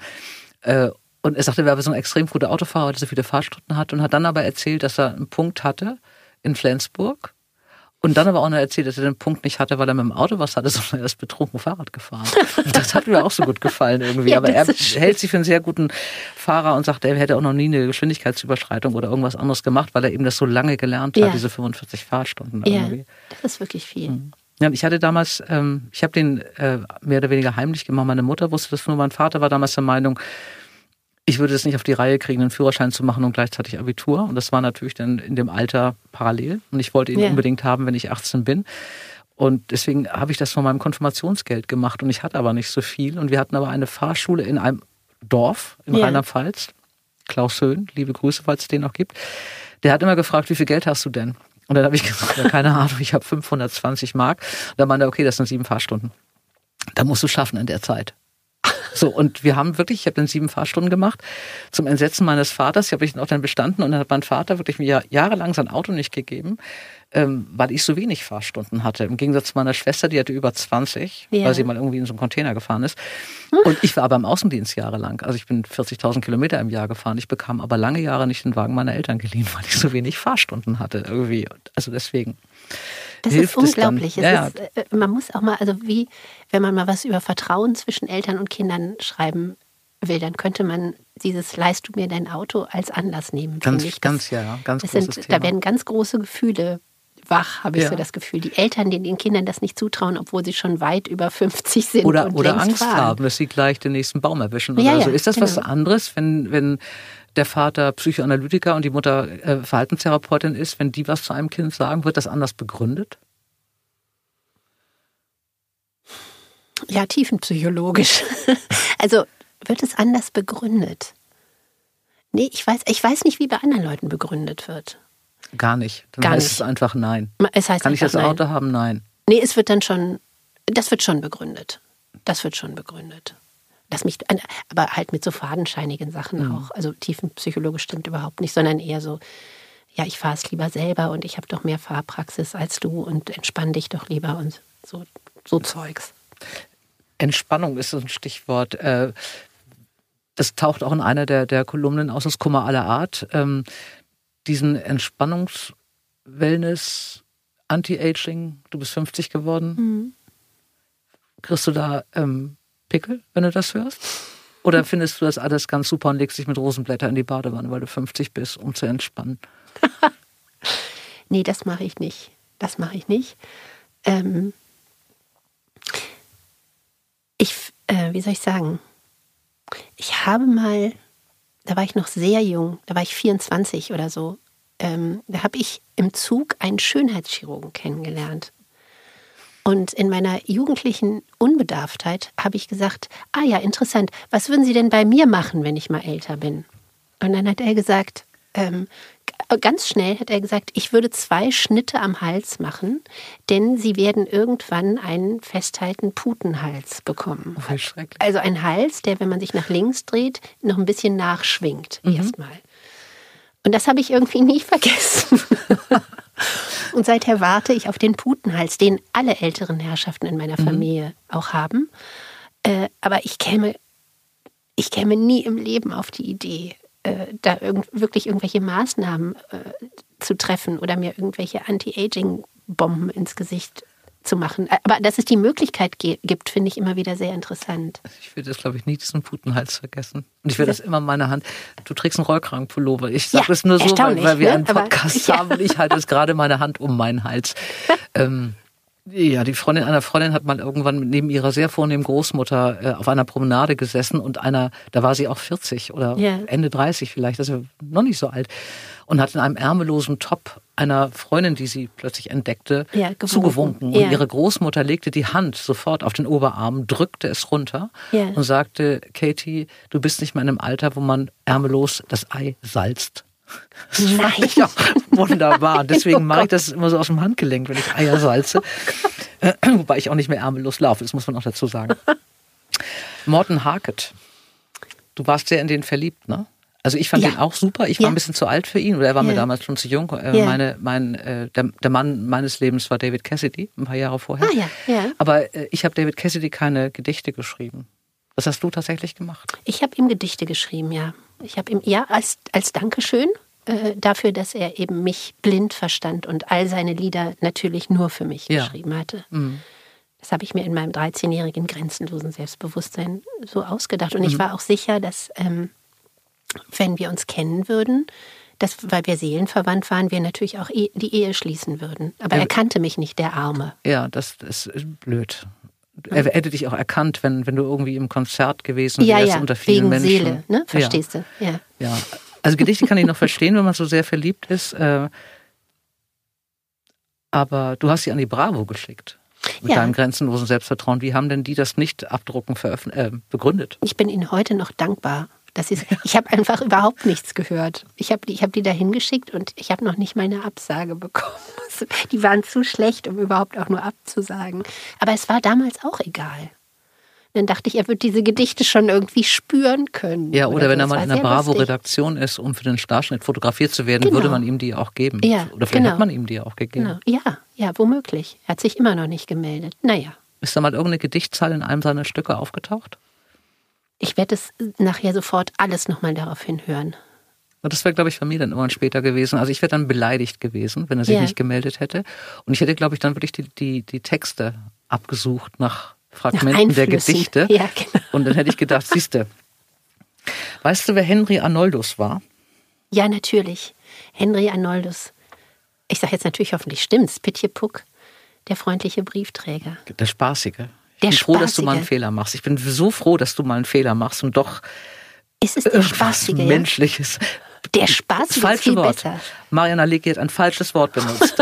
Äh, und er sagte, er wäre so ein extrem guter Autofahrer, der so viele Fahrstunden hat und hat dann aber erzählt, dass er einen Punkt hatte in Flensburg, und dann aber auch noch erzählt, dass er den Punkt nicht hatte, weil er mit dem Auto was hatte, [laughs] sondern er ist betrunken Fahrrad gefahren. Das hat mir auch so gut gefallen irgendwie. Ja, aber er hält sich für einen sehr guten Fahrer und sagt, er hätte auch noch nie eine Geschwindigkeitsüberschreitung oder irgendwas anderes gemacht, weil er eben das so lange gelernt hat, ja. diese 45 Fahrstunden irgendwie. Ja, das ist wirklich viel. Mhm. Ja, ich hatte damals, ähm, ich habe den äh, mehr oder weniger heimlich gemacht. Meine Mutter wusste das nur, mein Vater war damals der Meinung, ich würde es nicht auf die Reihe kriegen, einen Führerschein zu machen und gleichzeitig Abitur. Und das war natürlich dann in dem Alter parallel. Und ich wollte ihn ja. unbedingt haben, wenn ich 18 bin. Und deswegen habe ich das von meinem Konfirmationsgeld gemacht. Und ich hatte aber nicht so viel. Und wir hatten aber eine Fahrschule in einem Dorf in ja. Rheinland-Pfalz. Klaus Höhn, liebe Grüße, falls es den noch gibt. Der hat immer gefragt, wie viel Geld hast du denn? Und dann habe ich [laughs] gesagt, ja, keine Ahnung, ich habe 520 Mark. Und dann meinte er, okay, das sind sieben Fahrstunden. Da musst du schaffen in der Zeit. So, und wir haben wirklich, ich habe dann sieben Fahrstunden gemacht, zum Entsetzen meines Vaters, habe ich auch dann bestanden und dann hat mein Vater wirklich mir jahrelang sein Auto nicht gegeben, ähm, weil ich so wenig Fahrstunden hatte. Im Gegensatz zu meiner Schwester, die hatte über 20, ja. weil sie mal irgendwie in so einen Container gefahren ist. Und ich war aber im Außendienst jahrelang. Also ich bin 40.000 Kilometer im Jahr gefahren. Ich bekam aber lange Jahre nicht den Wagen meiner Eltern geliehen, weil ich so wenig Fahrstunden hatte irgendwie. Also deswegen. Das ist unglaublich. Ja, ist, äh, man muss auch mal, also wie, wenn man mal was über Vertrauen zwischen Eltern und Kindern schreiben will, dann könnte man dieses Leist du mir dein Auto als Anlass nehmen. Ganz, ich. ganz, ja, ganz das sind, Thema. Da werden ganz große Gefühle wach, habe ich ja. so das Gefühl. Die Eltern, denen den Kindern das nicht zutrauen, obwohl sie schon weit über 50 sind. Oder, und oder Angst fahren. haben, dass sie gleich den nächsten Baum erwischen oder ja, so. Ist das genau. was anderes, wenn, wenn der Vater Psychoanalytiker und die Mutter äh, Verhaltenstherapeutin ist, wenn die was zu einem Kind sagen, wird das anders begründet? Ja, tiefenpsychologisch. [laughs] also wird es anders begründet? Nee, ich weiß, ich weiß nicht, wie bei anderen Leuten begründet wird. Gar nicht. Dann Gar heißt nicht. es einfach nein. Es heißt Kann ich das nein. Auto haben? Nein. Nee, es wird dann schon, das wird schon begründet. Das wird schon begründet. Das mich, aber halt mit so fadenscheinigen Sachen mhm. auch. Also tiefenpsychologisch stimmt überhaupt nicht, sondern eher so, ja, ich fahre es lieber selber und ich habe doch mehr Fahrpraxis als du und entspann dich doch lieber und so, so Zeugs. Entspannung ist so ein Stichwort. Äh, das taucht auch in einer der, der Kolumnen aus, das Kummer aller Art. Ähm, diesen Entspannungs-Wellness, Anti-Aging, du bist 50 geworden. Mhm. Kriegst du da ähm, Pickel, wenn du das hörst? Oder [laughs] findest du das alles ganz super und legst dich mit Rosenblätter in die Badewanne, weil du 50 bist, um zu entspannen? [laughs] nee, das mache ich nicht. Das mache ich nicht. Ähm ich, äh, wie soll ich sagen? Ich habe mal, da war ich noch sehr jung, da war ich 24 oder so. Ähm, da habe ich im Zug einen Schönheitschirurgen kennengelernt. Und in meiner jugendlichen Unbedarftheit habe ich gesagt, ah ja, interessant, was würden Sie denn bei mir machen, wenn ich mal älter bin? Und dann hat er gesagt, ähm, ganz schnell hat er gesagt, ich würde zwei Schnitte am Hals machen, denn Sie werden irgendwann einen festhalten Putenhals bekommen. Oh, schrecklich. Also ein Hals, der, wenn man sich nach links dreht, noch ein bisschen nachschwingt mhm. erstmal. Und das habe ich irgendwie nie [laughs] vergessen. [laughs] Und seither warte ich auf den Putenhals, den alle älteren Herrschaften in meiner mhm. Familie mhm. auch haben. Äh, aber ich käme, ich käme nie im Leben auf die Idee, äh, da irg wirklich irgendwelche Maßnahmen äh, zu treffen oder mir irgendwelche Anti-Aging-Bomben ins Gesicht zu machen. Aber dass es die Möglichkeit gibt, finde ich immer wieder sehr interessant. Ich würde das, glaube ich, nie diesen Putenhals vergessen. Und ich werde das immer in meiner Hand. Du trägst einen Rollkragenpullover. Ich sage ja, das nur so, weil, weil wir ne? einen Podcast [laughs] Aber, haben und ich halte jetzt gerade meine Hand um meinen Hals. [laughs] ähm, ja, die Freundin einer Freundin hat mal irgendwann neben ihrer sehr vornehmen Großmutter äh, auf einer Promenade gesessen und einer, da war sie auch 40 oder yeah. Ende 30 vielleicht, also noch nicht so alt, und hat in einem ärmellosen Top einer Freundin, die sie plötzlich entdeckte, ja, zugewunken. Und ja. ihre Großmutter legte die Hand sofort auf den Oberarm, drückte es runter ja. und sagte, Katie, du bist nicht mehr in einem Alter, wo man ärmellos das Ei salzt. Das Nein. [laughs] ich auch wunderbar. Deswegen oh mache ich das immer so aus dem Handgelenk, wenn ich Eier salze. Wobei ich auch nicht mehr ärmellos laufe, das muss man auch dazu sagen. Morten Harket. Du warst sehr in den verliebt, ne? Also ich fand ja. ihn auch super. Ich war ja. ein bisschen zu alt für ihn, oder er war ja. mir damals schon zu jung. Äh, meine, mein, äh, der, der, Mann meines Lebens war David Cassidy, ein paar Jahre vorher. Ah, ja. Ja. Aber äh, ich habe David Cassidy keine Gedichte geschrieben. Was hast du tatsächlich gemacht? Ich habe ihm Gedichte geschrieben, ja. Ich habe ihm, ja, als, als Dankeschön äh, dafür, dass er eben mich blind verstand und all seine Lieder natürlich nur für mich geschrieben hatte. Mhm. Das habe ich mir in meinem 13-jährigen grenzenlosen Selbstbewusstsein so ausgedacht. Und mhm. ich war auch sicher, dass ähm, wenn wir uns kennen würden, dass, weil wir seelenverwandt waren, wir natürlich auch e die Ehe schließen würden. Aber er kannte mich nicht, der Arme. Ja, das ist blöd. Er hätte dich auch erkannt, wenn, wenn du irgendwie im Konzert gewesen wärst ja, ja. unter vielen Wegen Menschen. Seele, ne? Verstehst ja. du? Ja. ja. Also Gedichte kann ich noch verstehen, wenn man so sehr verliebt ist. Äh, aber du hast sie an die Bravo geschickt. Mit ja. deinem grenzenlosen Selbstvertrauen. Wie haben denn die das nicht abdrucken äh, begründet? Ich bin ihnen heute noch dankbar. Das ist, ich habe einfach überhaupt nichts gehört. Ich habe die, ich hab die da hingeschickt und ich habe noch nicht meine Absage bekommen. [laughs] Die waren zu schlecht, um überhaupt auch nur abzusagen. Aber es war damals auch egal. Dann dachte ich, er wird diese Gedichte schon irgendwie spüren können. Ja, oder, oder wenn so. er mal in einer Bravo-Redaktion ist, um für den Starschnitt fotografiert zu werden, genau. würde man ihm die auch geben. Ja, oder vielleicht genau. hat man ihm die auch gegeben. Genau. Ja, ja, womöglich. Er hat sich immer noch nicht gemeldet. Naja. Ist da mal irgendeine Gedichtzahl in einem seiner Stücke aufgetaucht? Ich werde es nachher sofort alles nochmal darauf hinhören. Das wäre, glaube ich, von mir dann irgendwann später gewesen. Also ich wäre dann beleidigt gewesen, wenn er sich Ja. nicht gemeldet hätte. Und ich hätte, glaube ich, dann wirklich die, die, die Texte abgesucht nach Fragmenten der Einflüssen. Gedichte. Ja, genau. Und dann hätte ich gedacht, siehste, weißt du, wer Henry Arnoldus war? Ja, natürlich. Henry Arnoldus. Ich sage jetzt natürlich hoffentlich stimmt's. Pitje Puck, der freundliche Briefträger. Der Spaßige. Ich bin froh, dass du mal einen Spaßige. Fehler machst. Ich bin so froh, dass du mal einen Fehler machst und doch Ist es der irgendwas Spaßige? Ja? Menschliches. Der Spaßige ist falsche viel Wort. besser. Mariana Lecki hat ein falsches Wort benutzt.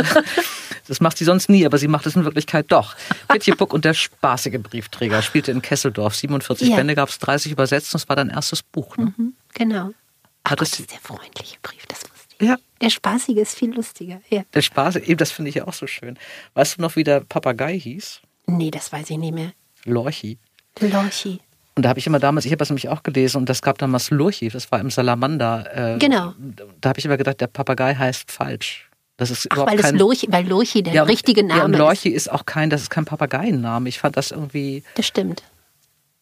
[laughs] das macht sie sonst nie, aber sie macht es in Wirklichkeit doch. Pitje Puck und der spaßige Briefträger spielte in Kesseldorf. 47 Ja. Bände gab es 30 übersetzt und es war dein erstes Buch. Ne? Mhm, genau. Hat das ist der freundliche Brief, das wusste ich. Ja. Der Spaßige ist viel lustiger. Ja. Der Spaß, eben das finde ich ja auch so schön. Weißt du noch, wie der Papagei hieß? Nee, das weiß ich nicht mehr. Lorchi. Lorchi. Und da habe ich immer damals, ich habe das nämlich auch gelesen und das gab damals Lurchi, das war im Salamander. Äh, Genau. Da habe ich immer gedacht, der Papagei heißt falsch. Das ist Ach, überhaupt weil, kein Lorchi, weil Lorchi der Ja, richtige Ja, und Name ist. Lorchi ist auch kein, das ist kein Papageienname. Ich fand das irgendwie, Das stimmt.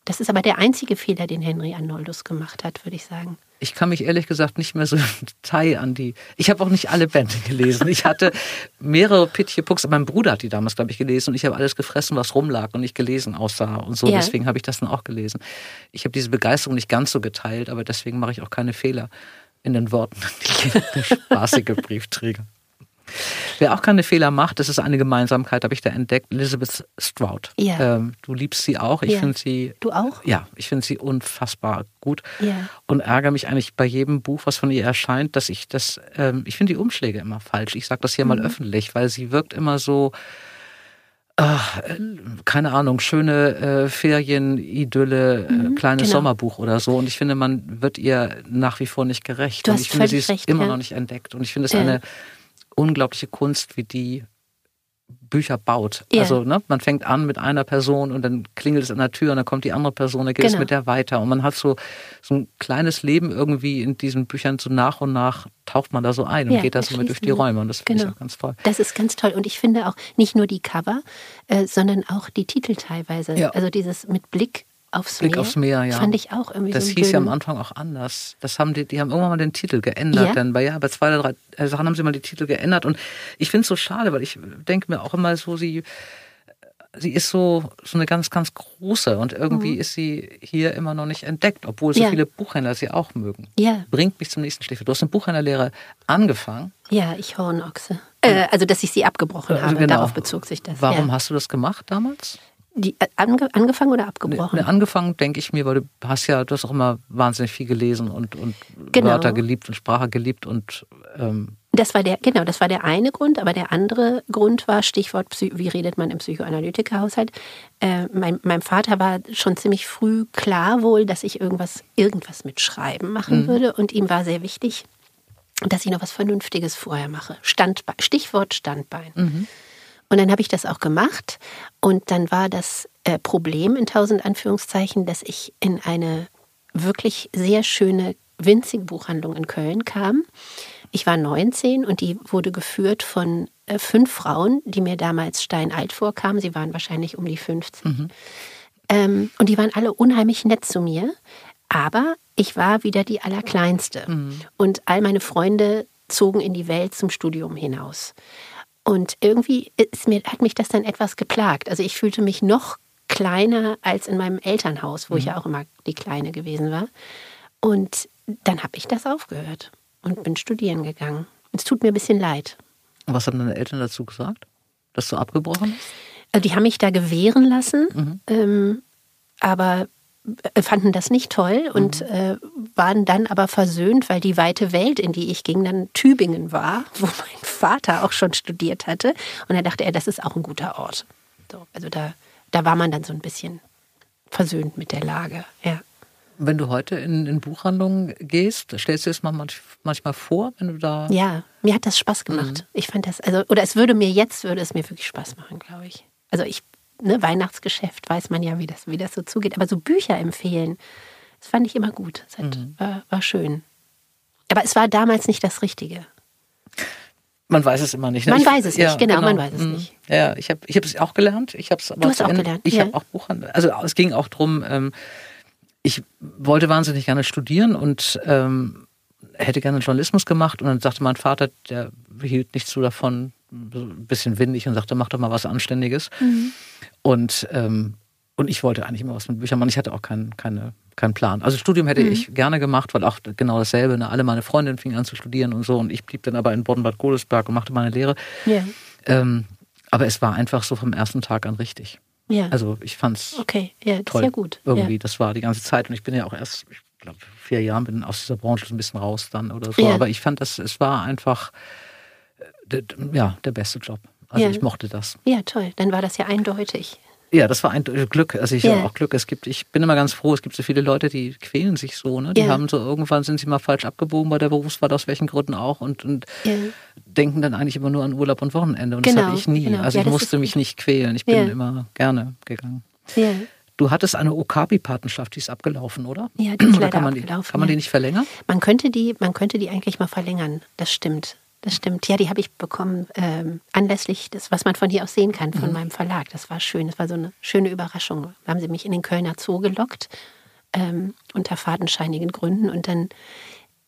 Das ist aber der einzige Fehler, den Henry Arnoldus gemacht hat, würde ich sagen. Ich kann mich ehrlich gesagt nicht mehr so [laughs] im Detail an die. Ich habe auch nicht alle Bände gelesen. Ich hatte mehrere Pitje Pucks. Mein Bruder hat die damals, glaube ich, gelesen und ich habe alles gefressen, was rumlag und nicht gelesen aussah und so. Ja. Deswegen habe ich das dann auch gelesen. Ich habe diese Begeisterung nicht ganz so geteilt, aber deswegen mache ich auch keine Fehler in den Worten. [laughs] Der spaßige Briefträger. Wer auch keine Fehler macht, das ist eine Gemeinsamkeit, habe ich da entdeckt, Elizabeth Strout. Ja. Ähm, du liebst sie auch. Ich Ja. finde sie Du auch? ja, ich finde sie unfassbar gut Ja. und ärgere mich eigentlich bei jedem Buch, was von ihr erscheint, dass ich das, ähm, ich finde die Umschläge immer falsch. Ich sage das hier Mhm. mal öffentlich, weil sie wirkt immer so, ach, äh, keine Ahnung, schöne äh, Ferienidylle, äh, kleines genau. Sommerbuch oder so. Und ich finde, man wird ihr nach wie vor nicht gerecht. Du und ich finde, sie ist recht, immer ja. noch nicht entdeckt. Und ich finde es Ja. eine unglaubliche Kunst, wie die Bücher baut. Ja. Also ne, man fängt an mit einer Person und dann klingelt es an der Tür und dann kommt die andere Person, dann geht es Genau. mit der weiter. Und man hat so, so ein kleines Leben irgendwie in diesen Büchern so nach und nach taucht man da so ein und Ja, geht da so mit durch die. Räume. Und das finde Genau. ich auch ganz toll. Das ist ganz toll. Und ich finde auch nicht nur die Cover, äh, sondern auch die Titel teilweise. Ja. Also dieses mit Blick aufs Blick Meer. aufs Meer, ja. Fand ich auch irgendwie Das so hieß ja am blöden- Anfang auch anders. Das haben die, die haben irgendwann mal den Titel geändert. Ja? Dann bei, ja, bei zwei oder drei äh, Sachen haben sie mal die Titel geändert. Und ich finde es so schade, weil ich denke mir auch immer so, sie, sie ist so, so eine ganz, ganz große und irgendwie ist sie hier immer noch nicht entdeckt, obwohl so Mhm. Ja. viele Buchhändler sie auch mögen. Ja. Bringt mich zum nächsten Stichwort. Du hast eine Buchhändlerlehre angefangen. Ja, ich Hornochse. Äh, also, dass ich sie abgebrochen Also habe. genau. Darauf bezog sich das. Warum ja. hast du das gemacht damals? Die, äh, ange, angefangen oder abgebrochen? Ne, angefangen, denke ich mir, weil du hast ja, du hast auch immer wahnsinnig viel gelesen und, und Genau. Wörter geliebt und Sprache geliebt und ähm, Das war der, genau, das war der eine Grund, aber der andere Grund war, Stichwort, wie redet man im Psychoanalytikerhaushalt. Äh, mein, meinem Vater war schon ziemlich früh klar wohl, dass ich irgendwas, irgendwas mit Schreiben machen würde und ihm war sehr wichtig, dass ich noch was Vernünftiges vorher mache. Standbein, Stichwort Standbein. Und dann habe ich das auch gemacht und dann war das äh, Problem in tausend Anführungszeichen, dass ich in eine wirklich sehr schöne winzige Buchhandlung in Köln kam. Ich war 19 und die wurde geführt von äh, fünf Frauen, die mir damals steinalt vorkamen. Sie waren wahrscheinlich um die 50. Ähm, und die waren alle unheimlich nett zu mir. Aber ich war wieder die Allerkleinste. Und all meine Freunde zogen in die Welt zum Studium hinaus. Und irgendwie mir, hat mich das dann etwas geplagt. Also ich fühlte mich noch kleiner als in meinem Elternhaus, wo ich ja auch immer die Kleine gewesen war. Und dann habe ich das aufgehört und bin studieren gegangen. Es tut mir ein bisschen leid. was haben deine Eltern dazu gesagt? Dass du abgebrochen hast? Also die haben mich da gewähren lassen, ähm, aber äh, fanden das nicht toll und äh, waren dann aber versöhnt, weil die weite Welt, in die ich ging, dann Tübingen war, [laughs] wo mein Vater auch schon studiert hatte. Und da dachte er, das ist auch ein guter Ort. So, also da, da war man dann so ein bisschen versöhnt mit der Lage. Ja. Wenn du heute in, in Buchhandlungen gehst, stellst du es mal manch, manchmal vor, wenn du da. Ja, mir hat das Spaß gemacht. Ich fand das, also, oder es würde mir jetzt, würde es mir wirklich Spaß machen, glaube ich. Also ich ne, Weihnachtsgeschäft weiß man ja, wie das, wie das so zugeht. Aber so Bücher empfehlen, das fand ich immer gut. Das hat, Mhm. war, war schön. Aber es war damals nicht das Richtige. Man weiß es immer nicht. ne? Man Ich- weiß es nicht, genau, man weiß es Mhm. nicht. Ja, ich habe ich es auch gelernt. Ich habe es aber Du hast auch Ende- gelernt, Ich ja. habe auch Buchhandel. Also es ging auch drum. Ähm, ich wollte wahnsinnig gerne studieren und ähm, hätte gerne Journalismus gemacht. Und dann sagte mein Vater, der hielt nichts so davon, ein bisschen windig und sagte, mach doch mal was Anständiges. Mhm. Und ähm, und ich wollte eigentlich immer was mit Büchern machen. Ich hatte auch keinen keine, keinen Plan. Also Studium hätte Mhm. ich gerne gemacht, weil auch genau dasselbe. Ne? Alle meine Freundinnen fingen an zu studieren und so. Und ich blieb dann aber in Bonn-Bad Godesberg und machte meine Lehre. Ja. Ähm, aber es war einfach so vom ersten Tag an richtig. Ja. Also ich fand's okay, ja, toll. ja gut. Irgendwie, Ja. das war die ganze Zeit. Und ich bin ja auch erst, ich glaube, vier Jahren bin aus dieser Branche so ein bisschen raus dann oder so. Ja. Aber ich fand das, es war einfach ja, der beste Job. Also Ja. ich mochte das. ja, toll. Dann war das ja eindeutig. Ja, das war ein Glück. Also ich Ja. habe auch Glück. Es gibt, ich bin immer ganz froh, es gibt so viele Leute, die quälen sich so, ne? Die Ja. haben so irgendwann sind sie mal falsch abgebogen bei der Berufswahl, aus welchen Gründen auch, und, und Ja. denken dann eigentlich immer nur an Urlaub und Wochenende. Und das Genau, hatte ich nie. genau. Also Ja, ich das musste mich nicht quälen. Ich bin immer gerne gegangen. Du hattest eine Okapi-Patenschaft, die ist abgelaufen, oder? Ja, die ist Oder kann man die, Kann man die nicht verlängern? Man könnte die, man könnte die eigentlich mal verlängern. Das stimmt. Das stimmt. Ja, die habe ich bekommen ähm, anlässlich des, was man von hier aus sehen kann, Mhm. von meinem Verlag. Das war schön. Das war so eine schöne Überraschung. Da haben sie mich in den Kölner Zoo gelockt, ähm, unter fadenscheinigen Gründen. Und dann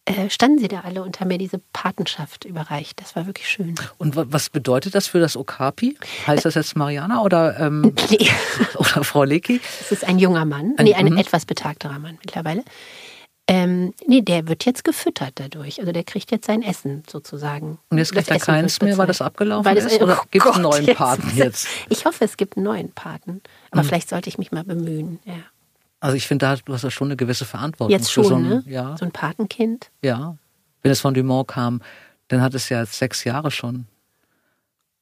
äh, standen sie da alle und haben mir diese Patenschaft überreicht. Das war wirklich schön. Und wa- was bedeutet das für das Okapi? Heißt das jetzt Mariana oder, ähm, [laughs] Nee, [laughs] oder Frau Lecky? das ist ein junger Mann. Ein- nee, ein mhm. etwas betagterer Mann mittlerweile. Ähm, nee, der wird jetzt gefüttert dadurch. Also der kriegt jetzt sein Essen sozusagen. Und jetzt kriegt er keins mehr, weil das abgelaufen Weil das- ist? Oder oh gibt es einen neuen jetzt- Paten jetzt? [laughs] Ich hoffe, es gibt einen neuen Paten. Aber vielleicht sollte ich mich mal bemühen. Ja. Also ich finde, da du hast ja schon eine gewisse Verantwortung. Jetzt für schon, so ein, ne? Ja, So ein Patenkind. ja. Wenn es von Dumont kam, dann hat es ja sechs Jahre schon.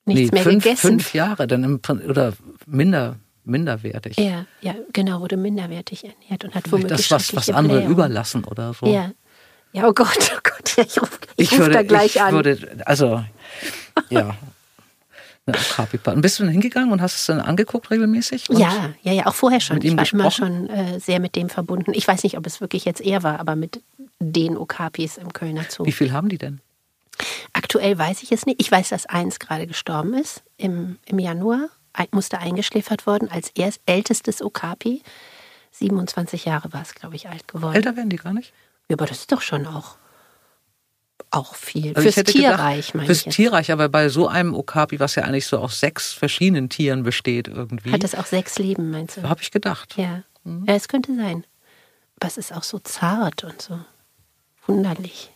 Nichts mehr fünf, gegessen. fünf Jahre, dann im, oder minder, minderwertig. Ja, ja, genau, wurde minderwertig ernährt und hat womöglich das, was, was andere Blähungen. überlassen oder so. Ja. Ja, oh Gott, oh Gott, ja, [laughs] ich rufe ich ruf würde, da gleich ich an. Würde, also, ja. Eine Okapi-Paten. Bist du denn hingegangen und hast es dann angeguckt regelmäßig? Und Ja, ja, ja, auch vorher schon. mit ihm ich war immer gesprochen? schon äh, sehr mit dem verbunden. Ich weiß nicht, ob es wirklich jetzt er war, aber mit den Okapis im Kölner Zoo. Wie viel haben die denn? Aktuell weiß ich es nicht. Ich weiß, dass eins gerade gestorben ist im, im Januar. Musste eingeschläfert worden als erst ältestes Okapi. 27 Jahre war es, glaube ich, alt geworden. Älter werden die gar nicht? Ja, aber das ist doch schon auch, auch viel. Also Fürs Tierreich, gedacht, meine Fürs ich jetzt. Tierreich, aber bei so einem Okapi, was ja eigentlich so aus sechs verschiedenen Tieren besteht irgendwie, Hat es auch sechs Leben, meinst du? habe ich gedacht. Ja. Mhm. ja, es könnte sein. Aber es ist auch so zart und so wunderlich.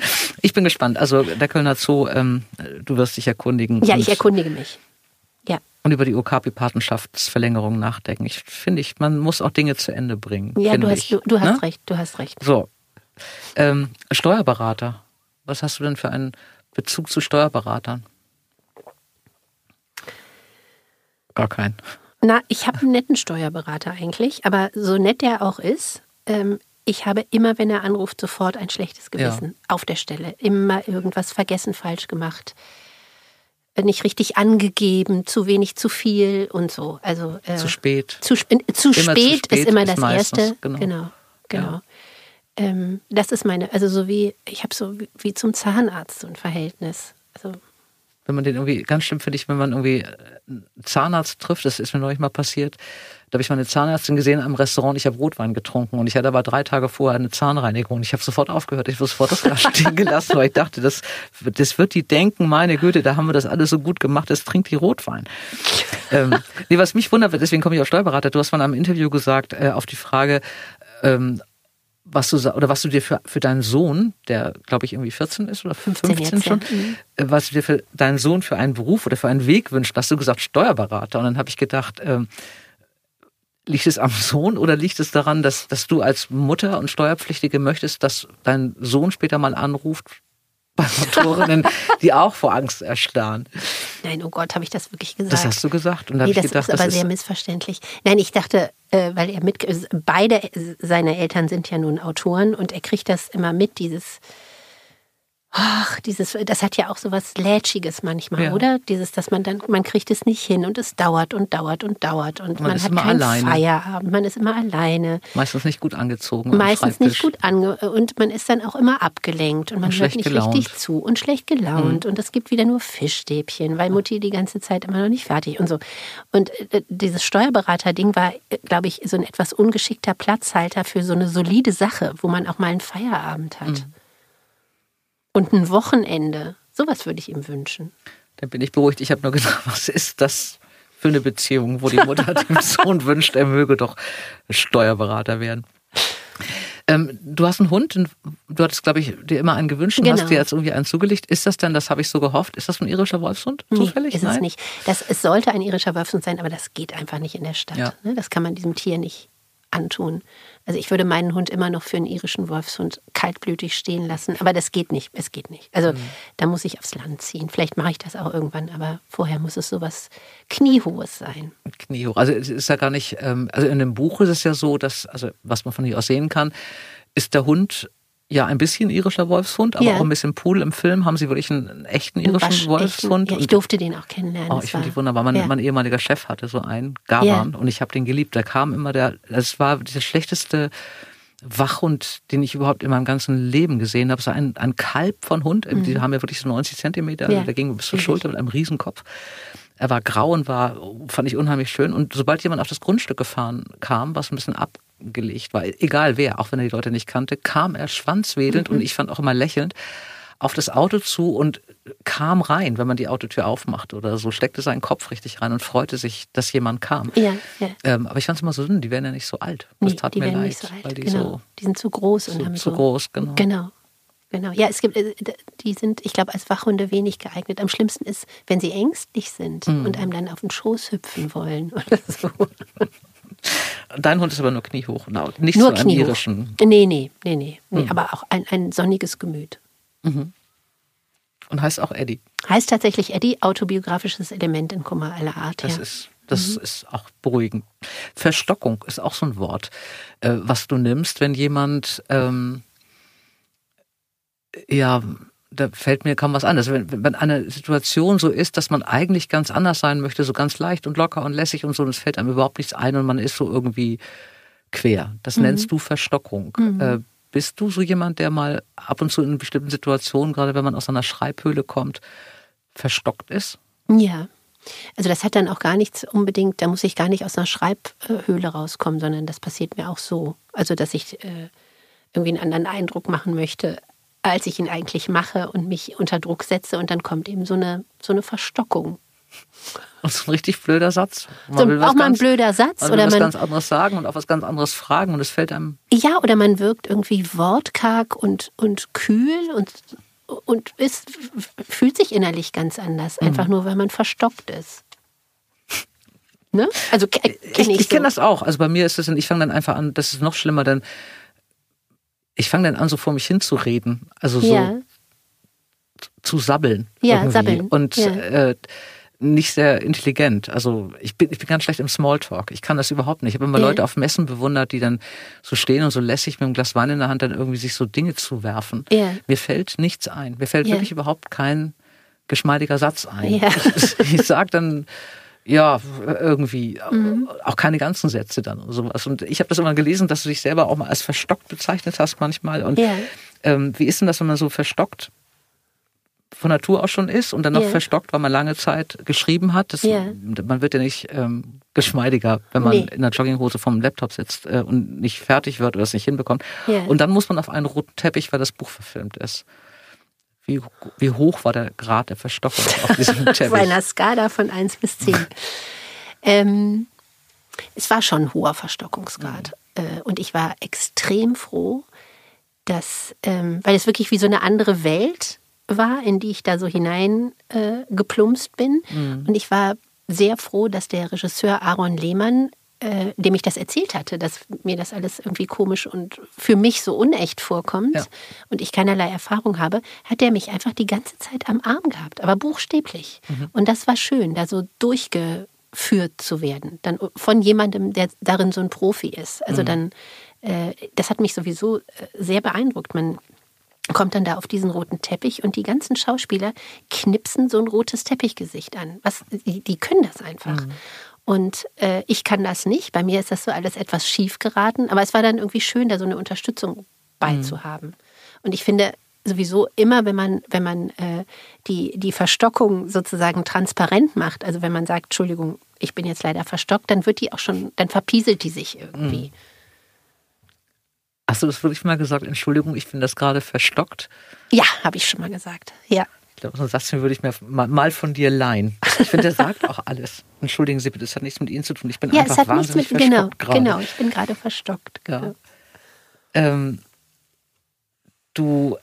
[laughs] Ich bin gespannt. Also der Kölner Zoo, ähm, du wirst dich erkundigen Ja, ich erkundige mich. Ja, und über die Okapi-Patenschaftsverlängerung nachdenken. Ich finde, ich, man muss auch Dinge zu Ende bringen. ja du, hast, du, du hast ne? recht, du hast recht. So. Ähm, Steuerberater. Was hast du denn für einen Bezug zu Steuerberatern? Gar keinen. Na, ich habe einen netten Steuerberater eigentlich, aber so nett der auch ist, ähm, ich habe immer, wenn er anruft, sofort ein schlechtes Gewissen auf der Stelle. Immer irgendwas vergessen, falsch gemacht, äh, nicht richtig angegeben, zu wenig, zu viel und so. Also äh, Zu spät. Zu, äh, zu, Immer zu spät, spät ist immer ist das meistens, Erste. genau. genau. genau. Ja. Ähm, das ist meine, also so wie, ich habe so wie, wie zum Zahnarzt so ein Verhältnis. Also wenn man den irgendwie, ganz schlimm finde ich, wenn man irgendwie einen Zahnarzt trifft, das ist mir neulich mal passiert, da habe ich mal eine Zahnärztin gesehen am Restaurant, ich habe Rotwein getrunken und ich hatte aber drei Tage vorher eine Zahnreinigung. Ich habe sofort aufgehört, ich habe sofort das Glas [laughs] stehen gelassen, weil ich dachte, das, das wird die denken, meine Güte, da haben wir das alles so gut gemacht, jetzt trinkt die Rotwein. ähm, nee, was mich wundert, deswegen komme ich auf Steuerberater, du hast mal in einem Interview gesagt, äh, auf die Frage, ähm, was du oder was du dir für, für deinen Sohn, der glaube ich irgendwie 14 ist oder 15, 15 jetzt, schon, ja. Mhm. äh, was du dir für deinen Sohn für einen Beruf oder für einen Weg wünschst, hast du gesagt Steuerberater. Und dann habe ich gedacht, ähm, liegt es am Sohn oder liegt es daran, dass, dass du als Mutter und Steuerpflichtige möchtest, dass dein Sohn später mal anruft bei Motorinnen, [laughs] die auch vor Angst erstarren? nein, oh Gott, habe ich das wirklich gesagt? Das hast du gesagt. Und Nee, das gedacht, ist aber das sehr ist missverständlich. Nein, ich dachte, äh, weil er mit, beide seine Eltern sind ja nun Autoren und er kriegt das immer mit, dieses, ach, dieses, das hat ja auch so was Lätschiges manchmal, Ja. oder? Dieses, dass man dann, man kriegt es nicht hin und es dauert und dauert und dauert und Man man, ist hat immer keinen alleine. Feierabend, man ist immer alleine. Meistens nicht gut angezogen. Meistens nicht gut ange und man ist dann auch immer abgelenkt und man Und hört nicht gelaunt. Mhm. richtig zu und schlecht gelaunt und es gibt wieder nur Fischstäbchen, weil Mutti die ganze Zeit immer noch nicht fertig und so. Und äh, dieses Steuerberater-Ding war, glaube ich, so ein etwas ungeschickter Platzhalter für so eine solide Sache, wo man auch mal einen Feierabend hat. Mhm. Und ein Wochenende. Sowas würde ich ihm wünschen. Dann bin ich beruhigt. Ich habe nur gedacht, was ist das für eine Beziehung, wo die Mutter dem [laughs] Sohn wünscht, er möge doch Steuerberater werden. Ähm, du hast einen Hund, und du hattest, glaube ich, dir immer einen gewünscht und Genau. hast dir jetzt irgendwie einen zugelegt. Ist das denn, das habe ich so gehofft, ist das ein irischer Wolfshund? Zufällig? Nee, ist es nicht. Das, es sollte ein irischer Wolfshund sein, aber das geht einfach nicht in der Stadt. Ja. Ne? Das kann man diesem Tier nicht antun. Also ich würde meinen Hund immer noch für einen irischen Wolfshund kaltblütig stehen lassen, aber das geht nicht. Es geht nicht. Also Mhm. da muss ich aufs Land ziehen. Vielleicht mache ich das auch irgendwann, aber vorher muss es sowas Kniehohes sein. Knie hoch. Also es ist ja gar nicht, ähm, also in dem Buch ist es ja so, dass, also was man von hier aus sehen kann, ist der Hund ja ein bisschen irischer Wolfshund, aber Ja. auch ein bisschen Pool. Im Film haben sie wirklich einen, einen echten irischen Waschechten. Wolfshund. Ja, ich durfte den auch kennenlernen. Oh, ich finde die wunderbar. Mein, ja. mein ehemaliger Chef hatte so einen, Gavan, und ich habe den geliebt. Da kam immer der, das war der schlechteste Wachhund, den ich überhaupt in meinem ganzen Leben gesehen habe. So ein, ein Kalb von Hund, die haben ja wirklich so 90 Zentimeter, Mhm. Ja, der ging bis zur. Schulter mit einem Riesenkopf. Er war grau und war, fand ich unheimlich schön. Und sobald jemand auf das Grundstück gefahren kam, was ein bisschen abgelegt war, egal wer, auch wenn er die Leute nicht kannte, kam er schwanzwedelnd Mhm. und ich fand auch immer lächelnd auf das Auto zu und kam rein, wenn man die Autotür aufmacht oder so, steckte seinen Kopf richtig rein und freute sich, dass jemand kam. Ja, ja. Ähm, aber ich fand es immer so, hm, die werden ja nicht so alt. Das Nee, tat die mir werden leid, nicht so alt. weil die genau. so die sind zu groß und zu- haben zu so groß, genau. Genau. Genau. Ja, es gibt, äh, die sind, ich glaube, als Wachhunde wenig geeignet. Am schlimmsten ist, wenn sie ängstlich sind Mhm. und einem dann auf den Schoß hüpfen wollen oder so. [laughs] Dein Hund ist aber nur kniehoch, nicht Nur so einem kniehoch. irischen. Nee, nee, nee, nee. nee Mhm. Aber auch ein, ein sonniges Gemüt. Und heißt auch Eddie. Heißt tatsächlich Eddie, autobiografisches Element in Kummer aller Art. Das ja. ist das Mhm. ist auch beruhigend. Verstockung ist auch so ein Wort, äh, was du nimmst, wenn jemand ähm, ja da fällt mir kaum was an. Also wenn, wenn eine Situation so ist, dass man eigentlich ganz anders sein möchte, so ganz leicht und locker und lässig und so, und es fällt einem überhaupt nichts ein und man ist so irgendwie quer. Das Mhm. nennst du Verstockung. Äh, bist du so jemand, der mal ab und zu in bestimmten Situationen, gerade wenn man aus einer Schreibhöhle kommt, verstockt ist? Ja. Also das hat dann auch gar nichts unbedingt, da muss ich gar nicht aus einer Schreibhöhle rauskommen, sondern das passiert mir auch so. Also dass ich äh, irgendwie einen anderen Eindruck machen möchte, als ich ihn eigentlich mache und mich unter Druck setze und dann kommt eben so eine, so eine Verstockung. Und so ein richtig blöder Satz. Man So, will auch mal ein blöder Satz Man will oder was man, ganz anderes sagen und auch was ganz anderes fragen und es fällt einem. ja, oder man wirkt irgendwie wortkarg und, und kühl und, und ist, fühlt sich innerlich ganz anders, Mhm. einfach nur, weil man verstockt ist. Ne? Also kenne ich, ich, so. kenne das auch. Also bei mir ist es, und ich fange dann einfach an, das ist noch schlimmer, denn ich fange dann an, so vor mich hinzureden. Also so Ja. zu sabbeln. Ja, irgendwie. sabbeln, Und ja. äh, nicht sehr intelligent. Also ich bin, ich bin ganz schlecht im Smalltalk. Ich kann das überhaupt nicht. Ich habe immer Ja. Leute auf Messen bewundert, die dann so stehen und so lässig mit einem Glas Wein in der Hand dann irgendwie sich so Dinge zuwerfen. Ja. Mir fällt nichts ein. Mir fällt wirklich überhaupt kein geschmeidiger Satz ein. Ja. [laughs] Ich, ich sage dann ja irgendwie Mhm. auch keine ganzen Sätze dann und sowas. Und ich habe das immer gelesen, dass du dich selber auch mal als verstockt bezeichnet hast manchmal. Und Ja. ähm, wie ist denn das, wenn man so verstockt von Natur aus schon ist und dann noch Ja. verstockt, weil man lange Zeit geschrieben hat? Das, Ja. Man wird ja nicht ähm, geschmeidiger, wenn man Nee. in der Jogginghose vom Laptop sitzt äh, und nicht fertig wird oder es nicht hinbekommt. Und dann muss man auf einen roten Teppich, weil das Buch verfilmt ist. Wie, wie hoch war der Grad der Verstockung auf diesem [laughs] Auf Teppich? einer Skala von 1 bis 10. ähm, es war schon ein hoher Verstockungsgrad. Äh, und ich war extrem froh, dass, ähm, weil es wirklich wie so eine andere Welt war, in die ich da so hinein äh, geplumpst bin. Und ich war sehr froh, dass der Regisseur Aaron Lehmann, äh, dem ich das erzählt hatte, dass mir das alles irgendwie komisch und für mich so unecht vorkommt Ja. und ich keinerlei Erfahrung habe, hat er mich einfach die ganze Zeit am Arm gehabt, aber buchstäblich. Und das war schön, da so durchgeführt zu werden. Dann von jemandem, der darin so ein Profi ist. Also dann, äh, das hat mich sowieso äh, sehr beeindruckt. Man kommt dann da auf diesen roten Teppich und die ganzen Schauspieler knipsen so ein rotes Teppichgesicht an. Was, die, die können das einfach. Mhm. Und äh, ich kann das nicht. Bei mir ist das so alles etwas schief geraten. Aber es war dann irgendwie schön, da so eine Unterstützung beizuhaben. Mhm. Und ich finde sowieso immer, wenn man, wenn man äh, die, die Verstockung sozusagen transparent macht, also wenn man sagt, Entschuldigung, ich bin jetzt leider verstockt, dann wird die auch schon, dann verpieselt die sich irgendwie. Mhm. Hast du das wirklich mal gesagt? Entschuldigung, ich bin das gerade verstockt? Ja, habe ich schon mal gesagt. Ja. Ich glaube, so einen Satz würde ich mir mal von dir leihen. Ich finde, der sagt auch alles. Entschuldigen Sie bitte, das hat nichts mit Ihnen zu tun. Ich bin ja, einfach es hat wahnsinnig nichts mit, genau, gerade. Genau, ich bin gerade verstockt. Ja. Genau. Ähm, du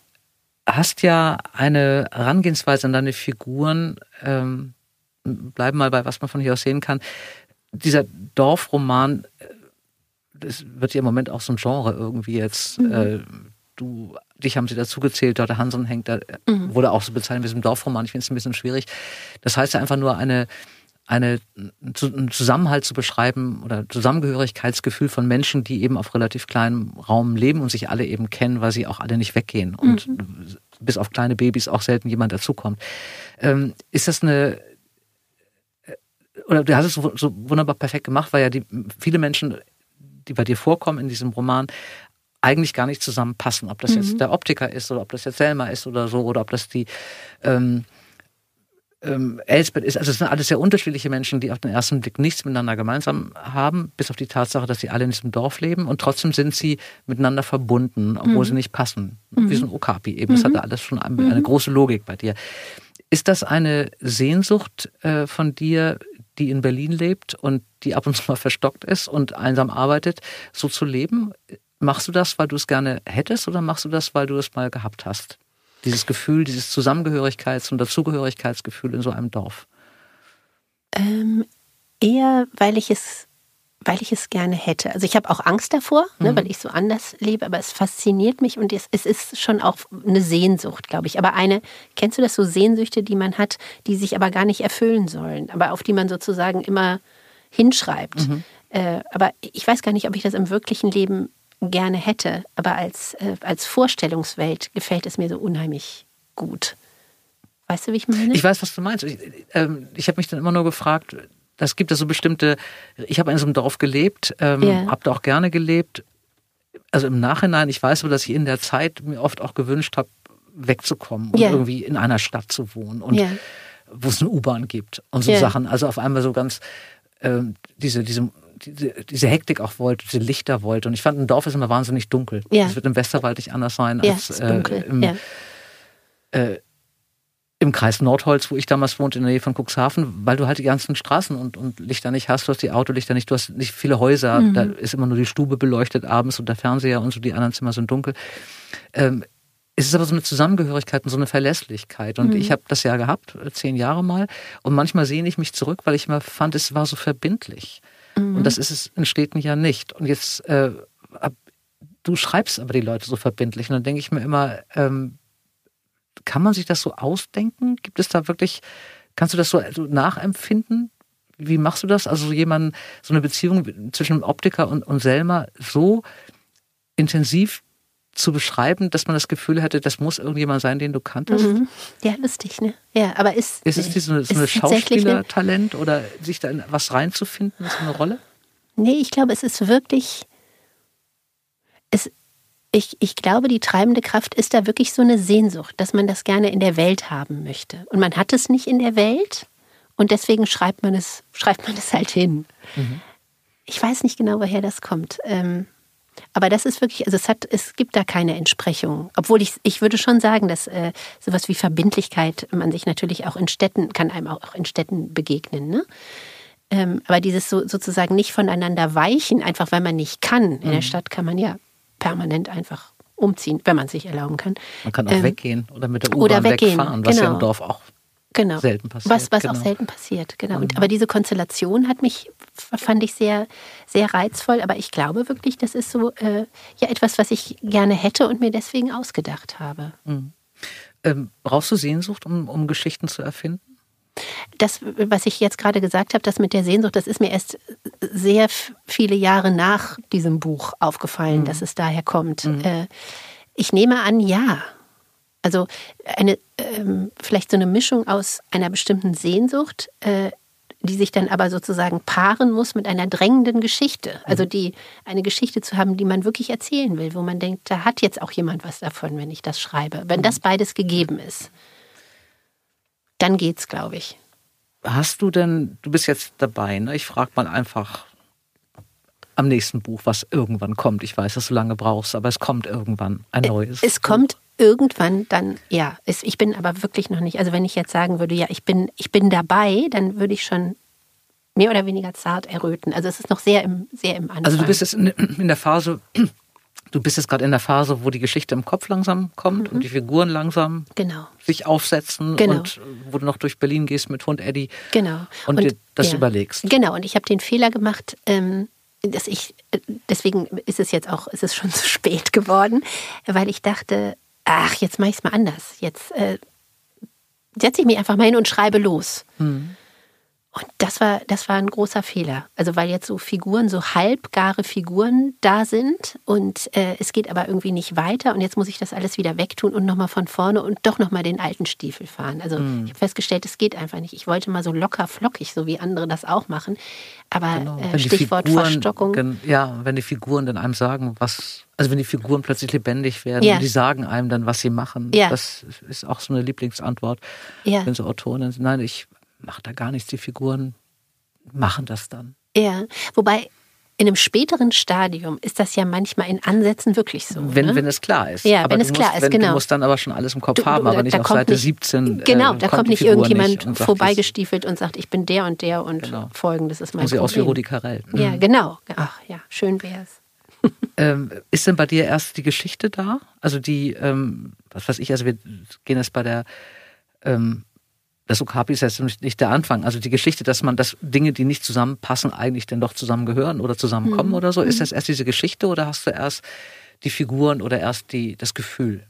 hast ja eine Herangehensweise an deine Figuren, ähm, bleiben mal bei was man von hier aus sehen kann. Dieser Dorfroman äh, das wird ja im Moment auch so ein Genre irgendwie jetzt. Mhm. Äh, du, dich haben sie dazu gezählt, Dörte Hansen hängt da, mhm. wurde auch so bezeichnet wie so ein Dorfroman. Ich finde es ein bisschen schwierig. Das heißt ja einfach nur eine, eine, einen Zusammenhalt zu beschreiben oder Zusammengehörigkeitsgefühl von Menschen, die eben auf relativ kleinem Raum leben und sich alle eben kennen, weil sie auch alle nicht weggehen und mhm. bis auf kleine Babys auch selten jemand dazukommt. Ähm, ist das eine äh, oder du hast es so, so wunderbar perfekt gemacht, weil ja die viele Menschen die bei dir vorkommen in diesem Roman, eigentlich gar nicht zusammenpassen. Ob das mhm. jetzt der Optiker ist oder ob das jetzt Selma ist oder so oder ob das die ähm, ähm, Elsbeth ist. Also es sind alles sehr unterschiedliche Menschen, die auf den ersten Blick nichts miteinander gemeinsam haben, bis auf die Tatsache, dass sie alle in diesem Dorf leben und trotzdem sind sie miteinander verbunden, obwohl mhm. sie nicht passen. Mhm. Wie so ein Okapi eben. Mhm. Das hatte alles schon eine, eine, große Logik bei dir. Ist das eine Sehnsucht äh, von dir, die in Berlin lebt und die ab und zu mal verstockt ist und einsam arbeitet, so zu leben? Machst du das, weil du es gerne hättest oder machst du das, weil du es mal gehabt hast? Dieses Gefühl, dieses Zusammengehörigkeits- und Dazugehörigkeitsgefühl in so einem Dorf? Ähm, eher, weil ich es weil ich es gerne hätte. Also ich habe auch Angst davor, ne, mhm. weil ich so anders lebe, aber es fasziniert mich und es, es ist schon auch eine Sehnsucht, glaube ich. Aber eine, kennst du das so Sehnsüchte, die man hat, die sich aber gar nicht erfüllen sollen, aber auf die man sozusagen immer hinschreibt. Mhm. Äh, aber ich weiß gar nicht, ob ich das im wirklichen Leben gerne hätte, aber als, äh, als Vorstellungswelt gefällt es mir so unheimlich gut. Weißt du, wie ich meine? Ich weiß, was du meinst. Ich, äh, ich habe mich dann immer nur gefragt, das gibt ja so bestimmte, ich habe in so einem Dorf gelebt, ähm, yeah. habe da auch gerne gelebt. Also im Nachhinein, ich weiß aber, dass ich in der Zeit mir oft auch gewünscht habe, wegzukommen und yeah. irgendwie in einer Stadt zu wohnen und yeah. wo es eine U-Bahn gibt und so Sachen. Also auf einmal so ganz ähm, diese, diese diese, diese Hektik auch wollte, diese Lichter wollte. Und ich fand, ein Dorf ist immer wahnsinnig dunkel. Es ja. wird im Westerwald nicht anders sein ja, als äh, im, ja. äh, im Kreis Nordholz, wo ich damals wohnte, in der Nähe von Cuxhaven, weil du halt die ganzen Straßen und, und Lichter nicht hast, du hast die Autolichter nicht, du hast nicht viele Häuser, mhm. da ist immer nur die Stube beleuchtet abends und der Fernseher und so, die anderen Zimmer sind dunkel. Ähm, es ist aber so eine Zusammengehörigkeit und so eine Verlässlichkeit. Und mhm. ich habe das ja gehabt, äh, zehn Jahre mal. Und manchmal sehne ich mich zurück, weil ich immer fand, es war so verbindlich. Mhm. Und das ist es in Städten ja nicht. Und jetzt, äh, du schreibst aber die Leute so verbindlich. Und dann denke ich mir immer, ähm, kann man sich das so ausdenken? Gibt es da wirklich, kannst du das so also nachempfinden? Wie machst du das? Also jemanden, so eine Beziehung zwischen Optiker und, und Selma so intensiv zu beschreiben, dass man das Gefühl hätte, das muss irgendjemand sein, den du kanntest? Mhm. Ja, lustig, ne? Ja, aber ist. Ist es so eine, so eine Schauspielertalent oder sich da in was reinzufinden, so eine Rolle? Nee, ich glaube, es ist wirklich. Es, ich, ich glaube, die treibende Kraft ist da wirklich so eine Sehnsucht, dass man das gerne in der Welt haben möchte. Und man hat es nicht in der Welt und deswegen schreibt man es, schreibt man es halt hin. Mhm. Ich weiß nicht genau, woher das kommt. Ähm, aber das ist wirklich, also es hat, es gibt da keine Entsprechung. Obwohl ich, ich würde schon sagen, dass äh, sowas wie Verbindlichkeit man sich natürlich auch in Städten, kann einem auch in Städten begegnen. Ne? Ähm, aber dieses so, sozusagen nicht voneinander weichen, einfach weil man nicht kann. In mhm. der Stadt kann man ja permanent einfach umziehen, wenn man es sich erlauben kann. Man kann auch ähm, weggehen oder mit der U-Bahn wegfahren, was genau. ja im Dorf auch genau. selten passiert. Was, was genau. auch selten passiert, genau. Und, aber diese Konstellation hat mich, fand ich sehr, sehr reizvoll. Aber ich glaube wirklich, das ist so äh, ja etwas, was ich gerne hätte und mir deswegen ausgedacht habe. Mhm. Ähm, brauchst du Sehnsucht, um, um Geschichten zu erfinden? das, was ich jetzt gerade gesagt habe, das mit der Sehnsucht, das ist mir erst sehr viele Jahre nach diesem Buch aufgefallen, mhm. dass es daher kommt. Mhm. Äh, ich nehme an, ja. Also eine ähm, vielleicht so eine Mischung aus einer bestimmten Sehnsucht, äh, die sich dann aber sozusagen paaren muss mit einer drängenden Geschichte. Also mhm. die eine Geschichte zu haben, die man wirklich erzählen will, wo man denkt, da hat jetzt auch jemand was davon, wenn ich das schreibe. Wenn das mhm. beides gegeben ist, dann geht's, glaube ich. Hast du denn, du bist jetzt dabei, ne? Ich frage mal einfach am nächsten Buch, was irgendwann kommt. Ich weiß, dass du lange brauchst, aber es kommt irgendwann ein neues. Es kommt irgendwann dann, ja, es, ich bin aber wirklich noch nicht, also wenn ich jetzt sagen würde, ja, ich bin, ich bin dabei, dann würde ich schon mehr oder weniger zart erröten. Also es ist noch sehr im, sehr im Anfang. Also du bist jetzt in, in der Phase, du bist jetzt gerade in der Phase, wo die Geschichte im Kopf langsam kommt mhm. und die Figuren langsam genau. sich aufsetzen genau. und wo du noch durch Berlin gehst mit Hund Eddie genau. und, und dir das ja. überlegst. Genau, und ich habe den Fehler gemacht, ähm, dass ich, deswegen ist es jetzt auch, ist es schon [laughs] zu spät geworden, weil ich dachte, ach, jetzt mache ich es mal anders. Jetzt äh, setze ich mich einfach mal hin und schreibe los. Mhm. Und das war, das war ein großer Fehler. Also weil jetzt so Figuren, so halbgare Figuren da sind und äh, es geht aber irgendwie nicht weiter und jetzt muss ich das alles wieder wegtun und nochmal von vorne und doch nochmal den alten Stiefel fahren. Also mm. ich habe festgestellt, es geht einfach nicht. Ich wollte mal so locker flockig, so wie andere das auch machen. Aber genau. äh, Stichwort Figuren, Verstockung. Ja, wenn die Figuren dann einem sagen, was, also wenn die Figuren plötzlich lebendig werden ja. und die sagen einem dann, was sie machen. Ja. Das ist auch so eine Lieblingsantwort. Ja. Wenn so Autoren sagen, nein, ich macht da gar nichts. Die Figuren machen das dann. Ja, wobei in einem späteren Stadium ist das ja manchmal in Ansätzen wirklich so. Wenn, ne? wenn es klar ist. Ja, aber wenn es klar musst, ist, genau. Du musst dann aber schon alles im Kopf du, haben, aber nicht auf Seite nicht, 17. Genau, äh, da kommt nicht irgendjemand nicht vorbeigestiefelt und sagt, ich bin der und der und genau. folgendes ist mein Problem. aus wie Rudi Carell. Mhm. Ja, genau. Ach ja, schön wär's. [laughs] ähm, ist denn bei dir erst die Geschichte da? Also die, ähm, was weiß ich, also wir gehen jetzt bei der ähm, das Okapi ist jetzt nicht der Anfang. Also die Geschichte, dass man, dass Dinge, die nicht zusammenpassen, eigentlich denn doch zusammengehören oder zusammenkommen mhm. oder so. Ist mhm. das erst diese Geschichte oder hast du erst die Figuren oder erst die, das Gefühl,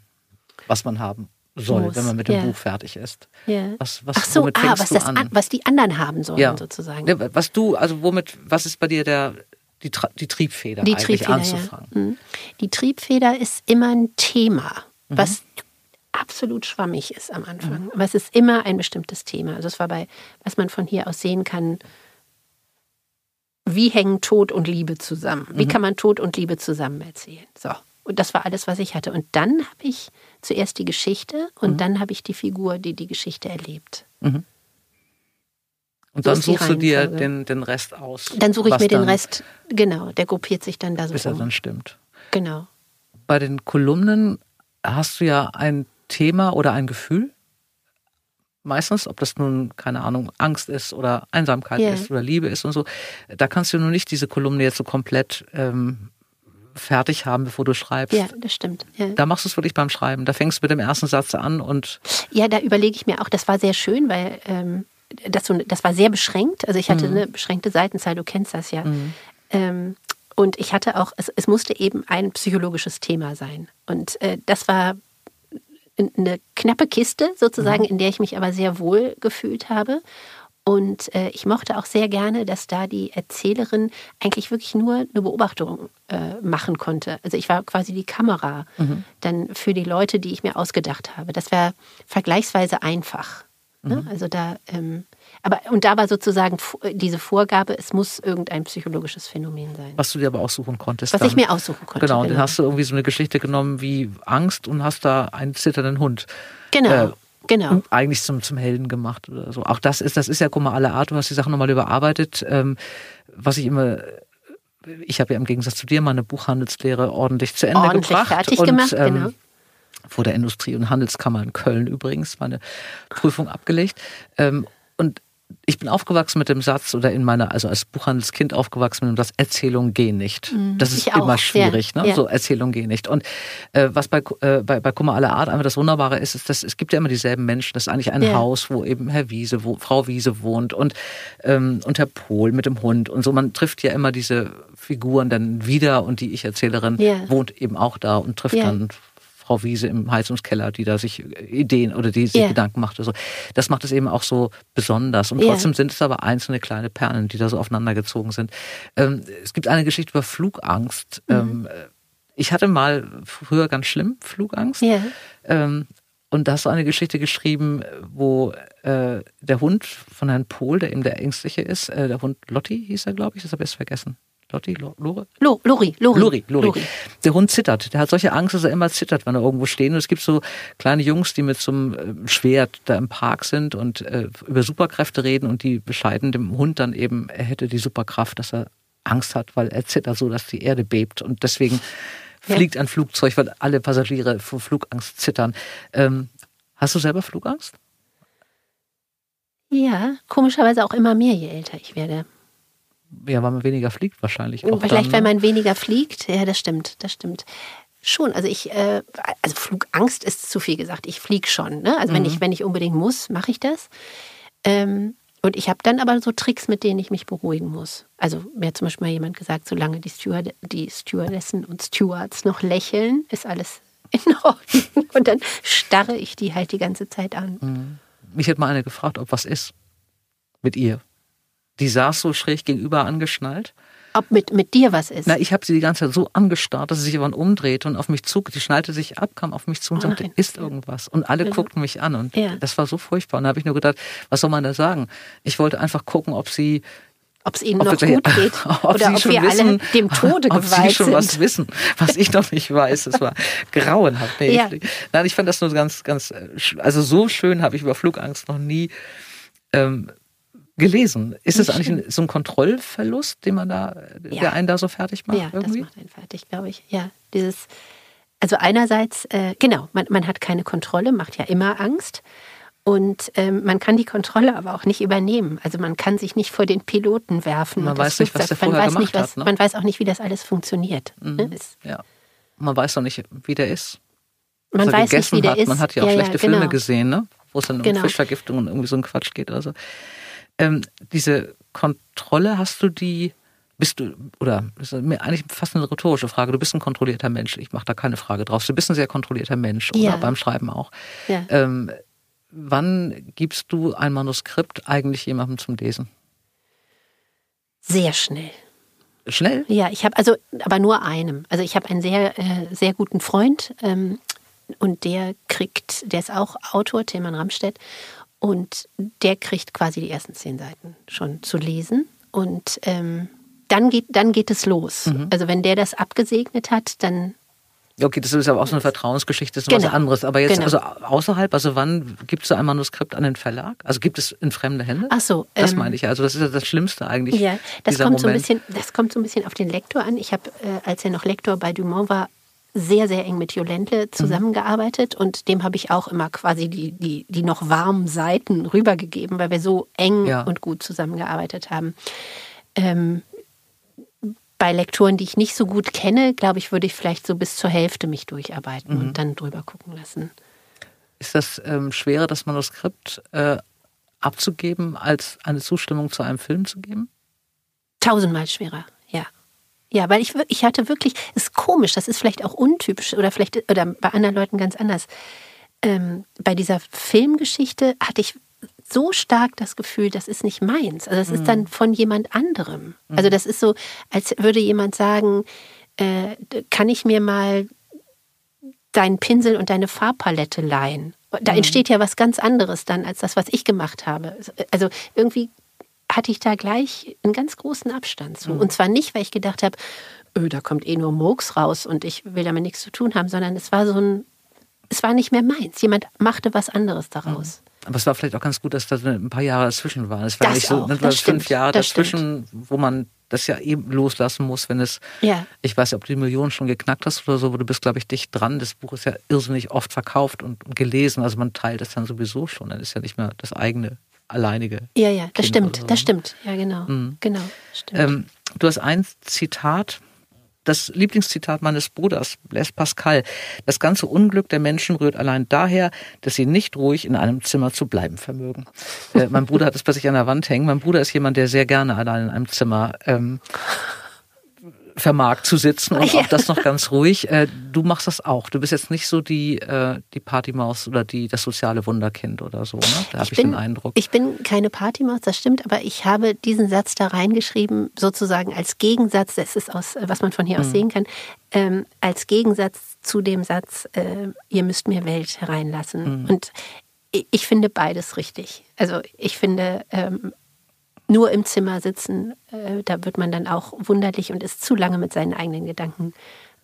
was man haben soll, Muss. wenn man mit dem yeah. Buch fertig ist? Yeah. Was, was, Ach so, ah, was, das an? was die anderen haben sollen, ja. sozusagen. Ja, was du, also womit, was ist bei dir der, die, die Triebfeder die eigentlich Triebfeder, anzufangen? Ja. Mhm. Die Triebfeder ist immer ein Thema, mhm. was absolut schwammig ist am Anfang. Mhm. Aber es ist immer ein bestimmtes Thema. Also es war bei, was man von hier aus sehen kann, wie hängen Tod und Liebe zusammen? Wie mhm. kann man Tod und Liebe zusammen erzählen? So. Und das war alles, was ich hatte. Und dann habe ich zuerst die Geschichte und mhm. dann habe ich die Figur, die die Geschichte erlebt. Mhm. Und so dann suchst du dir den, den Rest aus. Dann suche ich mir den Rest, genau, der gruppiert sich dann da so. Bis er dann stimmt. Genau. Bei den Kolumnen hast du ja ein Thema oder ein Gefühl. Meistens, ob das nun, keine Ahnung, Angst ist oder Einsamkeit yeah. ist oder Liebe ist und so. Da kannst du nur nicht diese Kolumne jetzt so komplett ähm, fertig haben, bevor du schreibst. Ja, das stimmt. Ja. Da machst du es wirklich beim Schreiben. Da fängst du mit dem ersten Satz an und. Ja, da überlege ich mir auch, das war sehr schön, weil ähm, das, so, das war sehr beschränkt. Also ich hatte mhm. eine beschränkte Seitenzahl, du kennst das ja. Mhm. Ähm, und ich hatte auch, es, es, musste eben ein psychologisches Thema sein. Und äh, das war eine knappe Kiste sozusagen, mhm. in der ich mich aber sehr wohl gefühlt habe. Und äh, ich mochte auch sehr gerne, dass da die Erzählerin eigentlich wirklich nur eine Beobachtung äh, machen konnte. Also ich war quasi die Kamera mhm. dann für die Leute, die ich mir ausgedacht habe. Das war vergleichsweise einfach. Ne? Mhm. Also da ähm, aber und da war sozusagen diese Vorgabe, es muss irgendein psychologisches Phänomen sein. Was du dir aber aussuchen konntest. Was dann. ich mir aussuchen konnte. Genau, und genau. dann hast du irgendwie so eine Geschichte genommen wie Angst und hast da einen zitternden Hund. Genau. Äh, Genau. Eigentlich zum, zum Helden gemacht oder so. Auch das ist, das ist ja, guck mal, alle Art, du hast die Sachen nochmal überarbeitet. Ähm, was ich immer, ich habe ja im Gegensatz zu dir meine Buchhandelslehre ordentlich zu Ende ordentlich gebracht. fertig und, gemacht, ähm, genau. Vor der Industrie- und Handelskammer in Köln übrigens meine Prüfung abgelegt. Ähm, und ich bin aufgewachsen mit dem Satz oder in meiner, also als Buchhandelskind aufgewachsen mit dem Satz, Erzählungen gehen nicht. Mhm, das ist immer schwierig, ja, ne? Ja. So Erzählungen gehen nicht. Und äh, was bei, äh, bei, bei Kummer aller Art einfach das Wunderbare ist, ist, dass es gibt ja immer dieselben Menschen. Das ist eigentlich ein ja. Haus, wo eben Herr Wiese, wo Frau Wiese wohnt und, ähm, und Herr Pohl mit dem Hund und so. Man trifft ja immer diese Figuren dann wieder und die Ich-Erzählerin wohnt eben auch da und trifft dann Frau Wiese im Heizungskeller, die da sich Ideen oder die sich yeah. Gedanken macht. Oder so. Das macht es eben auch so besonders. Und trotzdem yeah. sind es aber einzelne kleine Perlen, die da so aufeinandergezogen sind. Ähm, es gibt eine Geschichte über Flugangst. Mhm. Ähm, ich hatte mal früher ganz schlimm Flugangst. Yeah. Ähm, Und da hast du eine Geschichte geschrieben, wo äh, der Hund von Herrn Pohl, der eben der Ängstliche ist, äh, der Hund Lotti hieß er, glaube ich, das habe ich jetzt vergessen. Lotti, Lore? Lo, Lori, Lori. Lori, Lori. Der Hund zittert. Der hat solche Angst, dass er immer zittert, wenn er irgendwo steht. Und es gibt so kleine Jungs, die mit so einem äh, Schwert da im Park sind und äh, über Superkräfte reden und die bescheiden dem Hund dann eben, er hätte die Superkraft, dass er Angst hat, weil er zittert so, dass die Erde bebt. Und deswegen ja. fliegt ein Flugzeug, weil alle Passagiere vor Flugangst zittern. Ähm, hast du selber Flugangst? Ja, komischerweise auch immer mehr, je älter ich werde. Ja, weil man weniger fliegt wahrscheinlich. Auch Vielleicht, dann, weil ne? man weniger fliegt. Ja, das stimmt, das stimmt. Schon, also ich, äh, also Flugangst ist zu viel gesagt. Ich fliege schon. Ne? Also mhm. wenn ich, wenn ich unbedingt muss, mache ich das. Ähm, und ich habe dann aber so Tricks, mit denen ich mich beruhigen muss. Also mir hat zum Beispiel mal jemand gesagt, solange die, Steward, die Stewardessen und Stewards noch lächeln, ist alles in Ordnung. [laughs] Und dann starre ich die halt die ganze Zeit an. Mhm. Mich hat mal eine gefragt, ob was ist mit ihr. Die saß so schräg gegenüber angeschnallt. Ob mit, mit dir was ist? Na, ich habe sie die ganze Zeit so angestarrt, dass sie sich aber umdrehte und auf mich zu. Die schnallte sich ab, kam auf mich zu und oh sagte, ist irgendwas. Und alle genau. guckten mich an. Und ja. das war so furchtbar. Und da habe ich nur gedacht, was soll man da sagen? Ich wollte einfach gucken, ob sie ob es ihnen noch gut geht [laughs] ob oder ob wir wissen, alle dem Tode [laughs] ob geweiht sie schon sind. was wissen, was ich noch nicht weiß. Es war [laughs] grauenhaft. Nee, ja. ich, nein, ich fand das nur ganz, ganz, also so schön habe ich über Flugangst noch nie ähm, gelesen. Ist es eigentlich ein, so ein Kontrollverlust, den man da, ja. der einen da so fertig macht? Ja, irgendwie? das macht einen fertig, glaube ich. Ja, dieses, also einerseits, äh, genau, man, man hat keine Kontrolle, macht ja immer Angst. Und ähm, man kann die Kontrolle aber auch nicht übernehmen. Also man kann sich nicht vor den Piloten werfen. Man weiß nicht, was der vorher gemacht nicht, was, hat. Ne? Man weiß auch nicht, wie das alles funktioniert. Mhm. Ne? Ja. Man weiß auch nicht, wie der ist. Man weiß nicht, wie der hat. ist. Man hat ja auch ja, schlechte ja, genau. Filme gesehen, ne? wo es dann um genau. Fischvergiftung und irgendwie so ein Quatsch geht. Also ähm, diese Kontrolle, hast du die, bist du, oder das ist mir eigentlich fast eine rhetorische Frage, du bist ein kontrollierter Mensch, ich mache da keine Frage drauf, du bist ein sehr kontrollierter Mensch, oder ja. beim Schreiben auch. Ja. Ähm, wann gibst du ein Manuskript eigentlich jemandem zum Lesen? Sehr schnell. Schnell? Ja, ich habe also, aber nur einem. Also ich habe einen sehr, äh, sehr guten Freund ähm, und der kriegt, der ist auch Autor, Tilman Ramstedt, und der kriegt quasi die ersten zehn Seiten schon zu lesen. Und ähm, dann, geht, dann geht es los. Mhm. Also wenn der das abgesegnet hat, dann Okay, das ist aber auch so eine Vertrauensgeschichte, das ist genau. was anderes. Aber jetzt, genau. also außerhalb, also wann gibst du ein Manuskript an den Verlag? Also gibt es in fremde Hände? Ach so. Das ähm, meine ich. Also das ist ja das Schlimmste eigentlich. Ja, das kommt Moment. so ein bisschen, das kommt so ein bisschen auf den Lektor an. Ich habe, äh, als er noch Lektor bei Dumont war, sehr, sehr eng mit Jo Ländle zusammengearbeitet mhm. und dem habe ich auch immer quasi die, die, die noch warmen Seiten rübergegeben, weil wir so eng ja. und gut zusammengearbeitet haben. Ähm, bei Lektoren, die ich nicht so gut kenne, glaube ich, würde ich vielleicht so bis zur Hälfte mich durcharbeiten mhm. und dann drüber gucken lassen. Ist das ähm, schwerer, das Manuskript äh, abzugeben, als eine Zustimmung zu einem Film zu geben? Tausendmal schwerer. Ja, weil ich, ich hatte wirklich, ist komisch, das ist vielleicht auch untypisch oder vielleicht oder bei anderen Leuten ganz anders. Ähm, bei dieser Filmgeschichte hatte ich so stark das Gefühl, das ist nicht meins. Also das mhm. ist dann von jemand anderem. Mhm. Also das ist so, als würde jemand sagen, äh, kann ich mir mal deinen Pinsel und deine Farbpalette leihen? Da mhm. entsteht ja was ganz anderes dann als das, was ich gemacht habe. Also irgendwie hatte ich da gleich einen ganz großen Abstand zu. Mhm. Und zwar nicht, weil ich gedacht habe, öh, da kommt eh nur Murks raus und ich will damit nichts zu tun haben, sondern es war so ein, es war nicht mehr meins. Jemand machte was anderes daraus. Mhm. Aber es war vielleicht auch ganz gut, dass da ein paar Jahre dazwischen waren. Es war das nicht so, auch, das fünf stimmt, Jahre dazwischen, stimmt. wo man das ja eben loslassen muss, wenn es, ja. ich weiß nicht, ob du die Millionen schon geknackt hast oder so, aber du bist, glaube ich, dicht dran. Das Buch ist ja irrsinnig oft verkauft und gelesen. Also man teilt es dann sowieso schon. Dann ist ja nicht mehr das eigene alleinige. Ja, ja, das kind stimmt, so. das stimmt. Ja, genau. Mhm. Genau, stimmt. Ähm, du hast ein Zitat, das Lieblingszitat meines Bruders, Blaise Pascal. Das ganze Unglück der Menschen rührt allein daher, dass sie nicht ruhig in einem Zimmer zu bleiben vermögen. äh, mein Bruder hat es bei sich an der Wand hängen. Mein Bruder ist jemand, der sehr gerne allein in einem Zimmer ähm, vermag zu sitzen und ja. auch das noch ganz ruhig. Äh, du machst das auch. Du bist jetzt nicht so die, äh, die Partymaus oder die, das soziale Wunderkind oder so. Ne? Da habe ich, ich den Eindruck. Ich bin keine Partymaus, das stimmt, aber ich habe diesen Satz da reingeschrieben, sozusagen als Gegensatz, das ist aus, was man von hier aus mhm. sehen kann, ähm, als Gegensatz zu dem Satz, äh, ihr müsst mir Welt hereinlassen. Mhm. Und ich, ich, finde beides richtig. Also ich finde, ähm, nur im Zimmer sitzen, äh, da wird man dann auch wunderlich und ist zu lange mit seinen eigenen Gedanken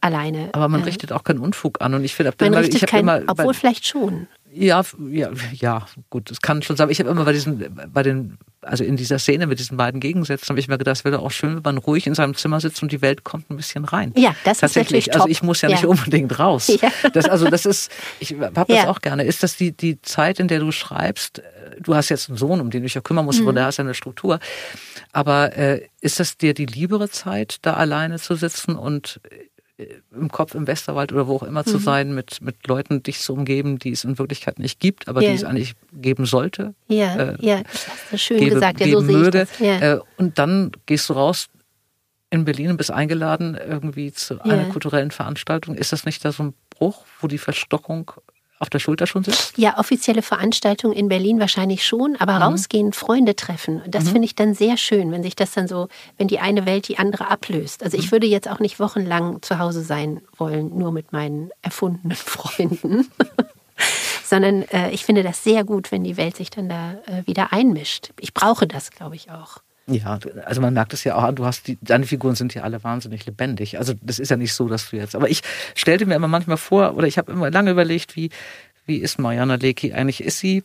alleine. Aber man äh, richtet auch keinen Unfug an und ich finde, man richtet ich kein, immer, obwohl vielleicht schon. Ja, ja, ja, gut, das kann schon sein. Ich habe immer bei diesen, bei den, also in dieser Szene mit diesen beiden Gegensätzen, habe ich mir gedacht, es wäre auch schön, wenn man ruhig in seinem Zimmer sitzt und die Welt kommt ein bisschen rein. Ja, das Tatsächlich. ist natürlich Also ich muss ja, ja. nicht unbedingt raus. [laughs] Ja. Das, also das ist, ich habe das auch gerne. Ist das die, die Zeit, in der du schreibst? Du hast jetzt einen Sohn, um den du dich ja kümmern musst, mhm. von der hast ja eine Struktur. Aber äh, ist das dir die liebere Zeit, da alleine zu sitzen und im Kopf im Westerwald oder wo auch immer mhm. zu sein, mit, mit Leuten dich zu umgeben, die es in Wirklichkeit nicht gibt, aber yeah. die es eigentlich geben sollte. Ja, äh, ja, das hast du schön gebe, gesagt. Ja, so möge. Ja. Äh, und dann gehst du raus in Berlin und bist eingeladen irgendwie zu einer kulturellen Veranstaltung. Ist das nicht da so ein Bruch, wo die Verstockung auf der Schulter schon sitzt? Ja, offizielle Veranstaltungen in Berlin wahrscheinlich schon, aber mhm. rausgehen, Freunde treffen. Das mhm. finde ich dann sehr schön, wenn sich das dann so, wenn die eine Welt die andere ablöst. Also ich mhm. würde jetzt auch nicht wochenlang zu Hause sein wollen, nur mit meinen erfundenen [laughs] Freunden. [laughs] Sondern äh, ich finde das sehr gut, wenn die Welt sich dann da äh, wieder einmischt. Ich brauche das, glaube ich, auch. Ja, also man merkt es ja auch an, du hast die, deine Figuren sind ja alle wahnsinnig lebendig. Also das ist ja nicht so, dass du jetzt. Aber ich stellte mir immer manchmal vor, oder ich habe immer lange überlegt, wie, wie ist Mariana Leki eigentlich? Ist sie,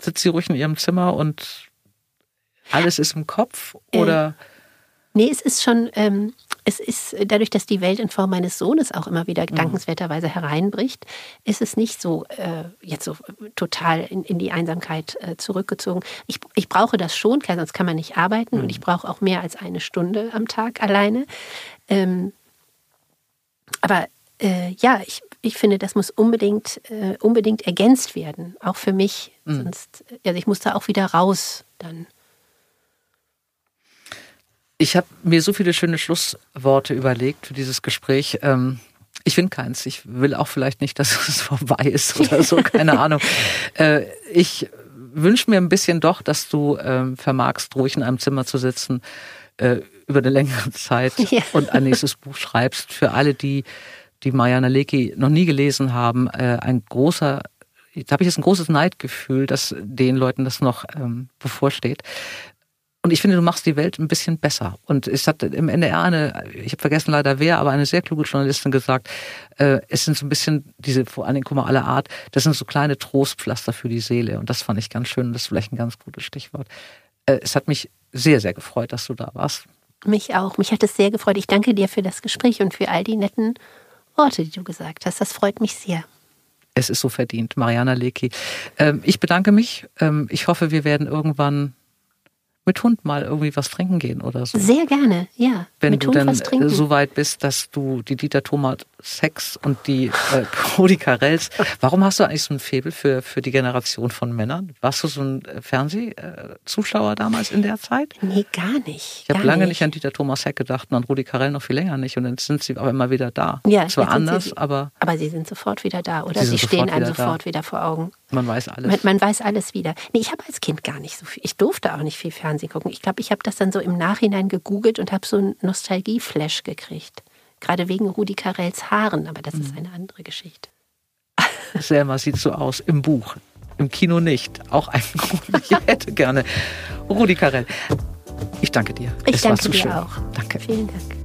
sitzt sie ruhig in ihrem Zimmer und alles ist im Kopf? Äh, oder? Äh, nee, es ist schon, ähm, es ist dadurch, dass die Welt in Form meines Sohnes auch immer wieder mhm. dankenswerterweise hereinbricht, ist es nicht so äh, jetzt so total in, in die Einsamkeit äh, zurückgezogen. Ich, ich brauche das schon, klar, sonst kann man nicht arbeiten mhm. und ich brauche auch mehr als eine Stunde am Tag alleine. Ähm, aber äh, ja, ich, ich finde, das muss unbedingt, äh, unbedingt ergänzt werden, auch für mich. Mhm. Sonst, also ich muss da auch wieder raus dann. Ich habe mir so viele schöne Schlussworte überlegt für dieses Gespräch. Ähm, ich finde keins. Ich will auch vielleicht nicht, dass [laughs] es vorbei ist oder so, keine [laughs] Ahnung. Äh, ich wünsche mir ein bisschen doch, dass du ähm, vermagst, ruhig in einem Zimmer zu sitzen äh, über eine längere Zeit ja. und ein nächstes Buch schreibst. Für alle, die die Mariana Leki noch nie gelesen haben, äh, ein großer da habe ich jetzt ein großes Neidgefühl, dass den Leuten das noch ähm, bevorsteht. Und ich finde, du machst die Welt ein bisschen besser. Und es hat im NDR eine, ich habe vergessen leider wer, aber eine sehr kluge Journalistin gesagt, äh, es sind so ein bisschen diese, vor allen Dingen, guck mal, alle Art, das sind so kleine Trostpflaster für die Seele. Und das fand ich ganz schön. Das ist vielleicht ein ganz gutes Stichwort. Äh, es hat mich sehr, sehr gefreut, dass du da warst. Mich auch. Mich hat es sehr gefreut. Ich danke dir für das Gespräch und für all die netten Worte, die du gesagt hast. Das freut mich sehr. Es ist so verdient, Mariana Leki. Ähm, ich bedanke mich. Ähm, ich hoffe, wir werden irgendwann mit Hund mal irgendwie was trinken gehen oder so. Sehr gerne, ja. Wenn mit du Hund dann so weit bist, dass du die Dieter Thomas Sex und die äh, [laughs] Rudi Carells. Warum hast du eigentlich so ein Faible für, für die Generation von Männern? Warst du so ein äh, Fernsehzuschauer damals in der Zeit? Nee, gar nicht. Ich habe lange nicht. nicht an Dieter Thomas Heck gedacht und an Rudi Carell noch viel länger nicht. Und dann sind sie aber immer wieder da. Ja, Zwar anders, sie, aber. Aber sie sind sofort wieder da, oder? Sie, sie stehen einem sofort da. wieder vor Augen. Man weiß alles. Man, man weiß alles wieder. Nee, ich habe als Kind gar nicht so viel. Ich durfte auch nicht viel Fernsehen gucken. Ich glaube, ich habe das dann so im Nachhinein gegoogelt und habe so einen Nostalgie-Flash gekriegt. Gerade wegen Rudi Carells Haaren, aber das ist mhm. eine andere Geschichte. [laughs] Selma sieht so aus im Buch, im Kino nicht. Auch ein [laughs] Grund. Ich hätte gerne Rudi Carell. Ich danke dir. Ich es danke so dir schön. auch. Danke. Vielen Dank.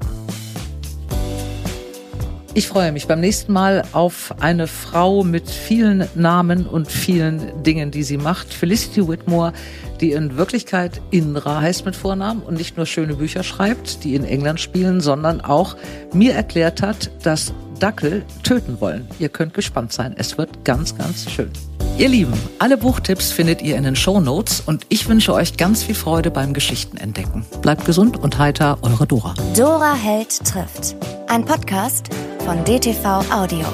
Ich freue mich beim nächsten Mal auf eine Frau mit vielen Namen und vielen Dingen, die sie macht. Felicity Whitmore, die in Wirklichkeit Indra heißt mit Vornamen und nicht nur schöne Bücher schreibt, die in England spielen, sondern auch mir erklärt hat, dass Dackel töten wollen. Ihr könnt gespannt sein. Es wird ganz, ganz schön. Ihr Lieben, alle Buchtipps findet ihr in den Show Notes und ich wünsche euch ganz viel Freude beim Geschichtenentdecken. Bleibt gesund und heiter, eure Dora. Dora Held trifft. Ein Podcast von DTV Audio.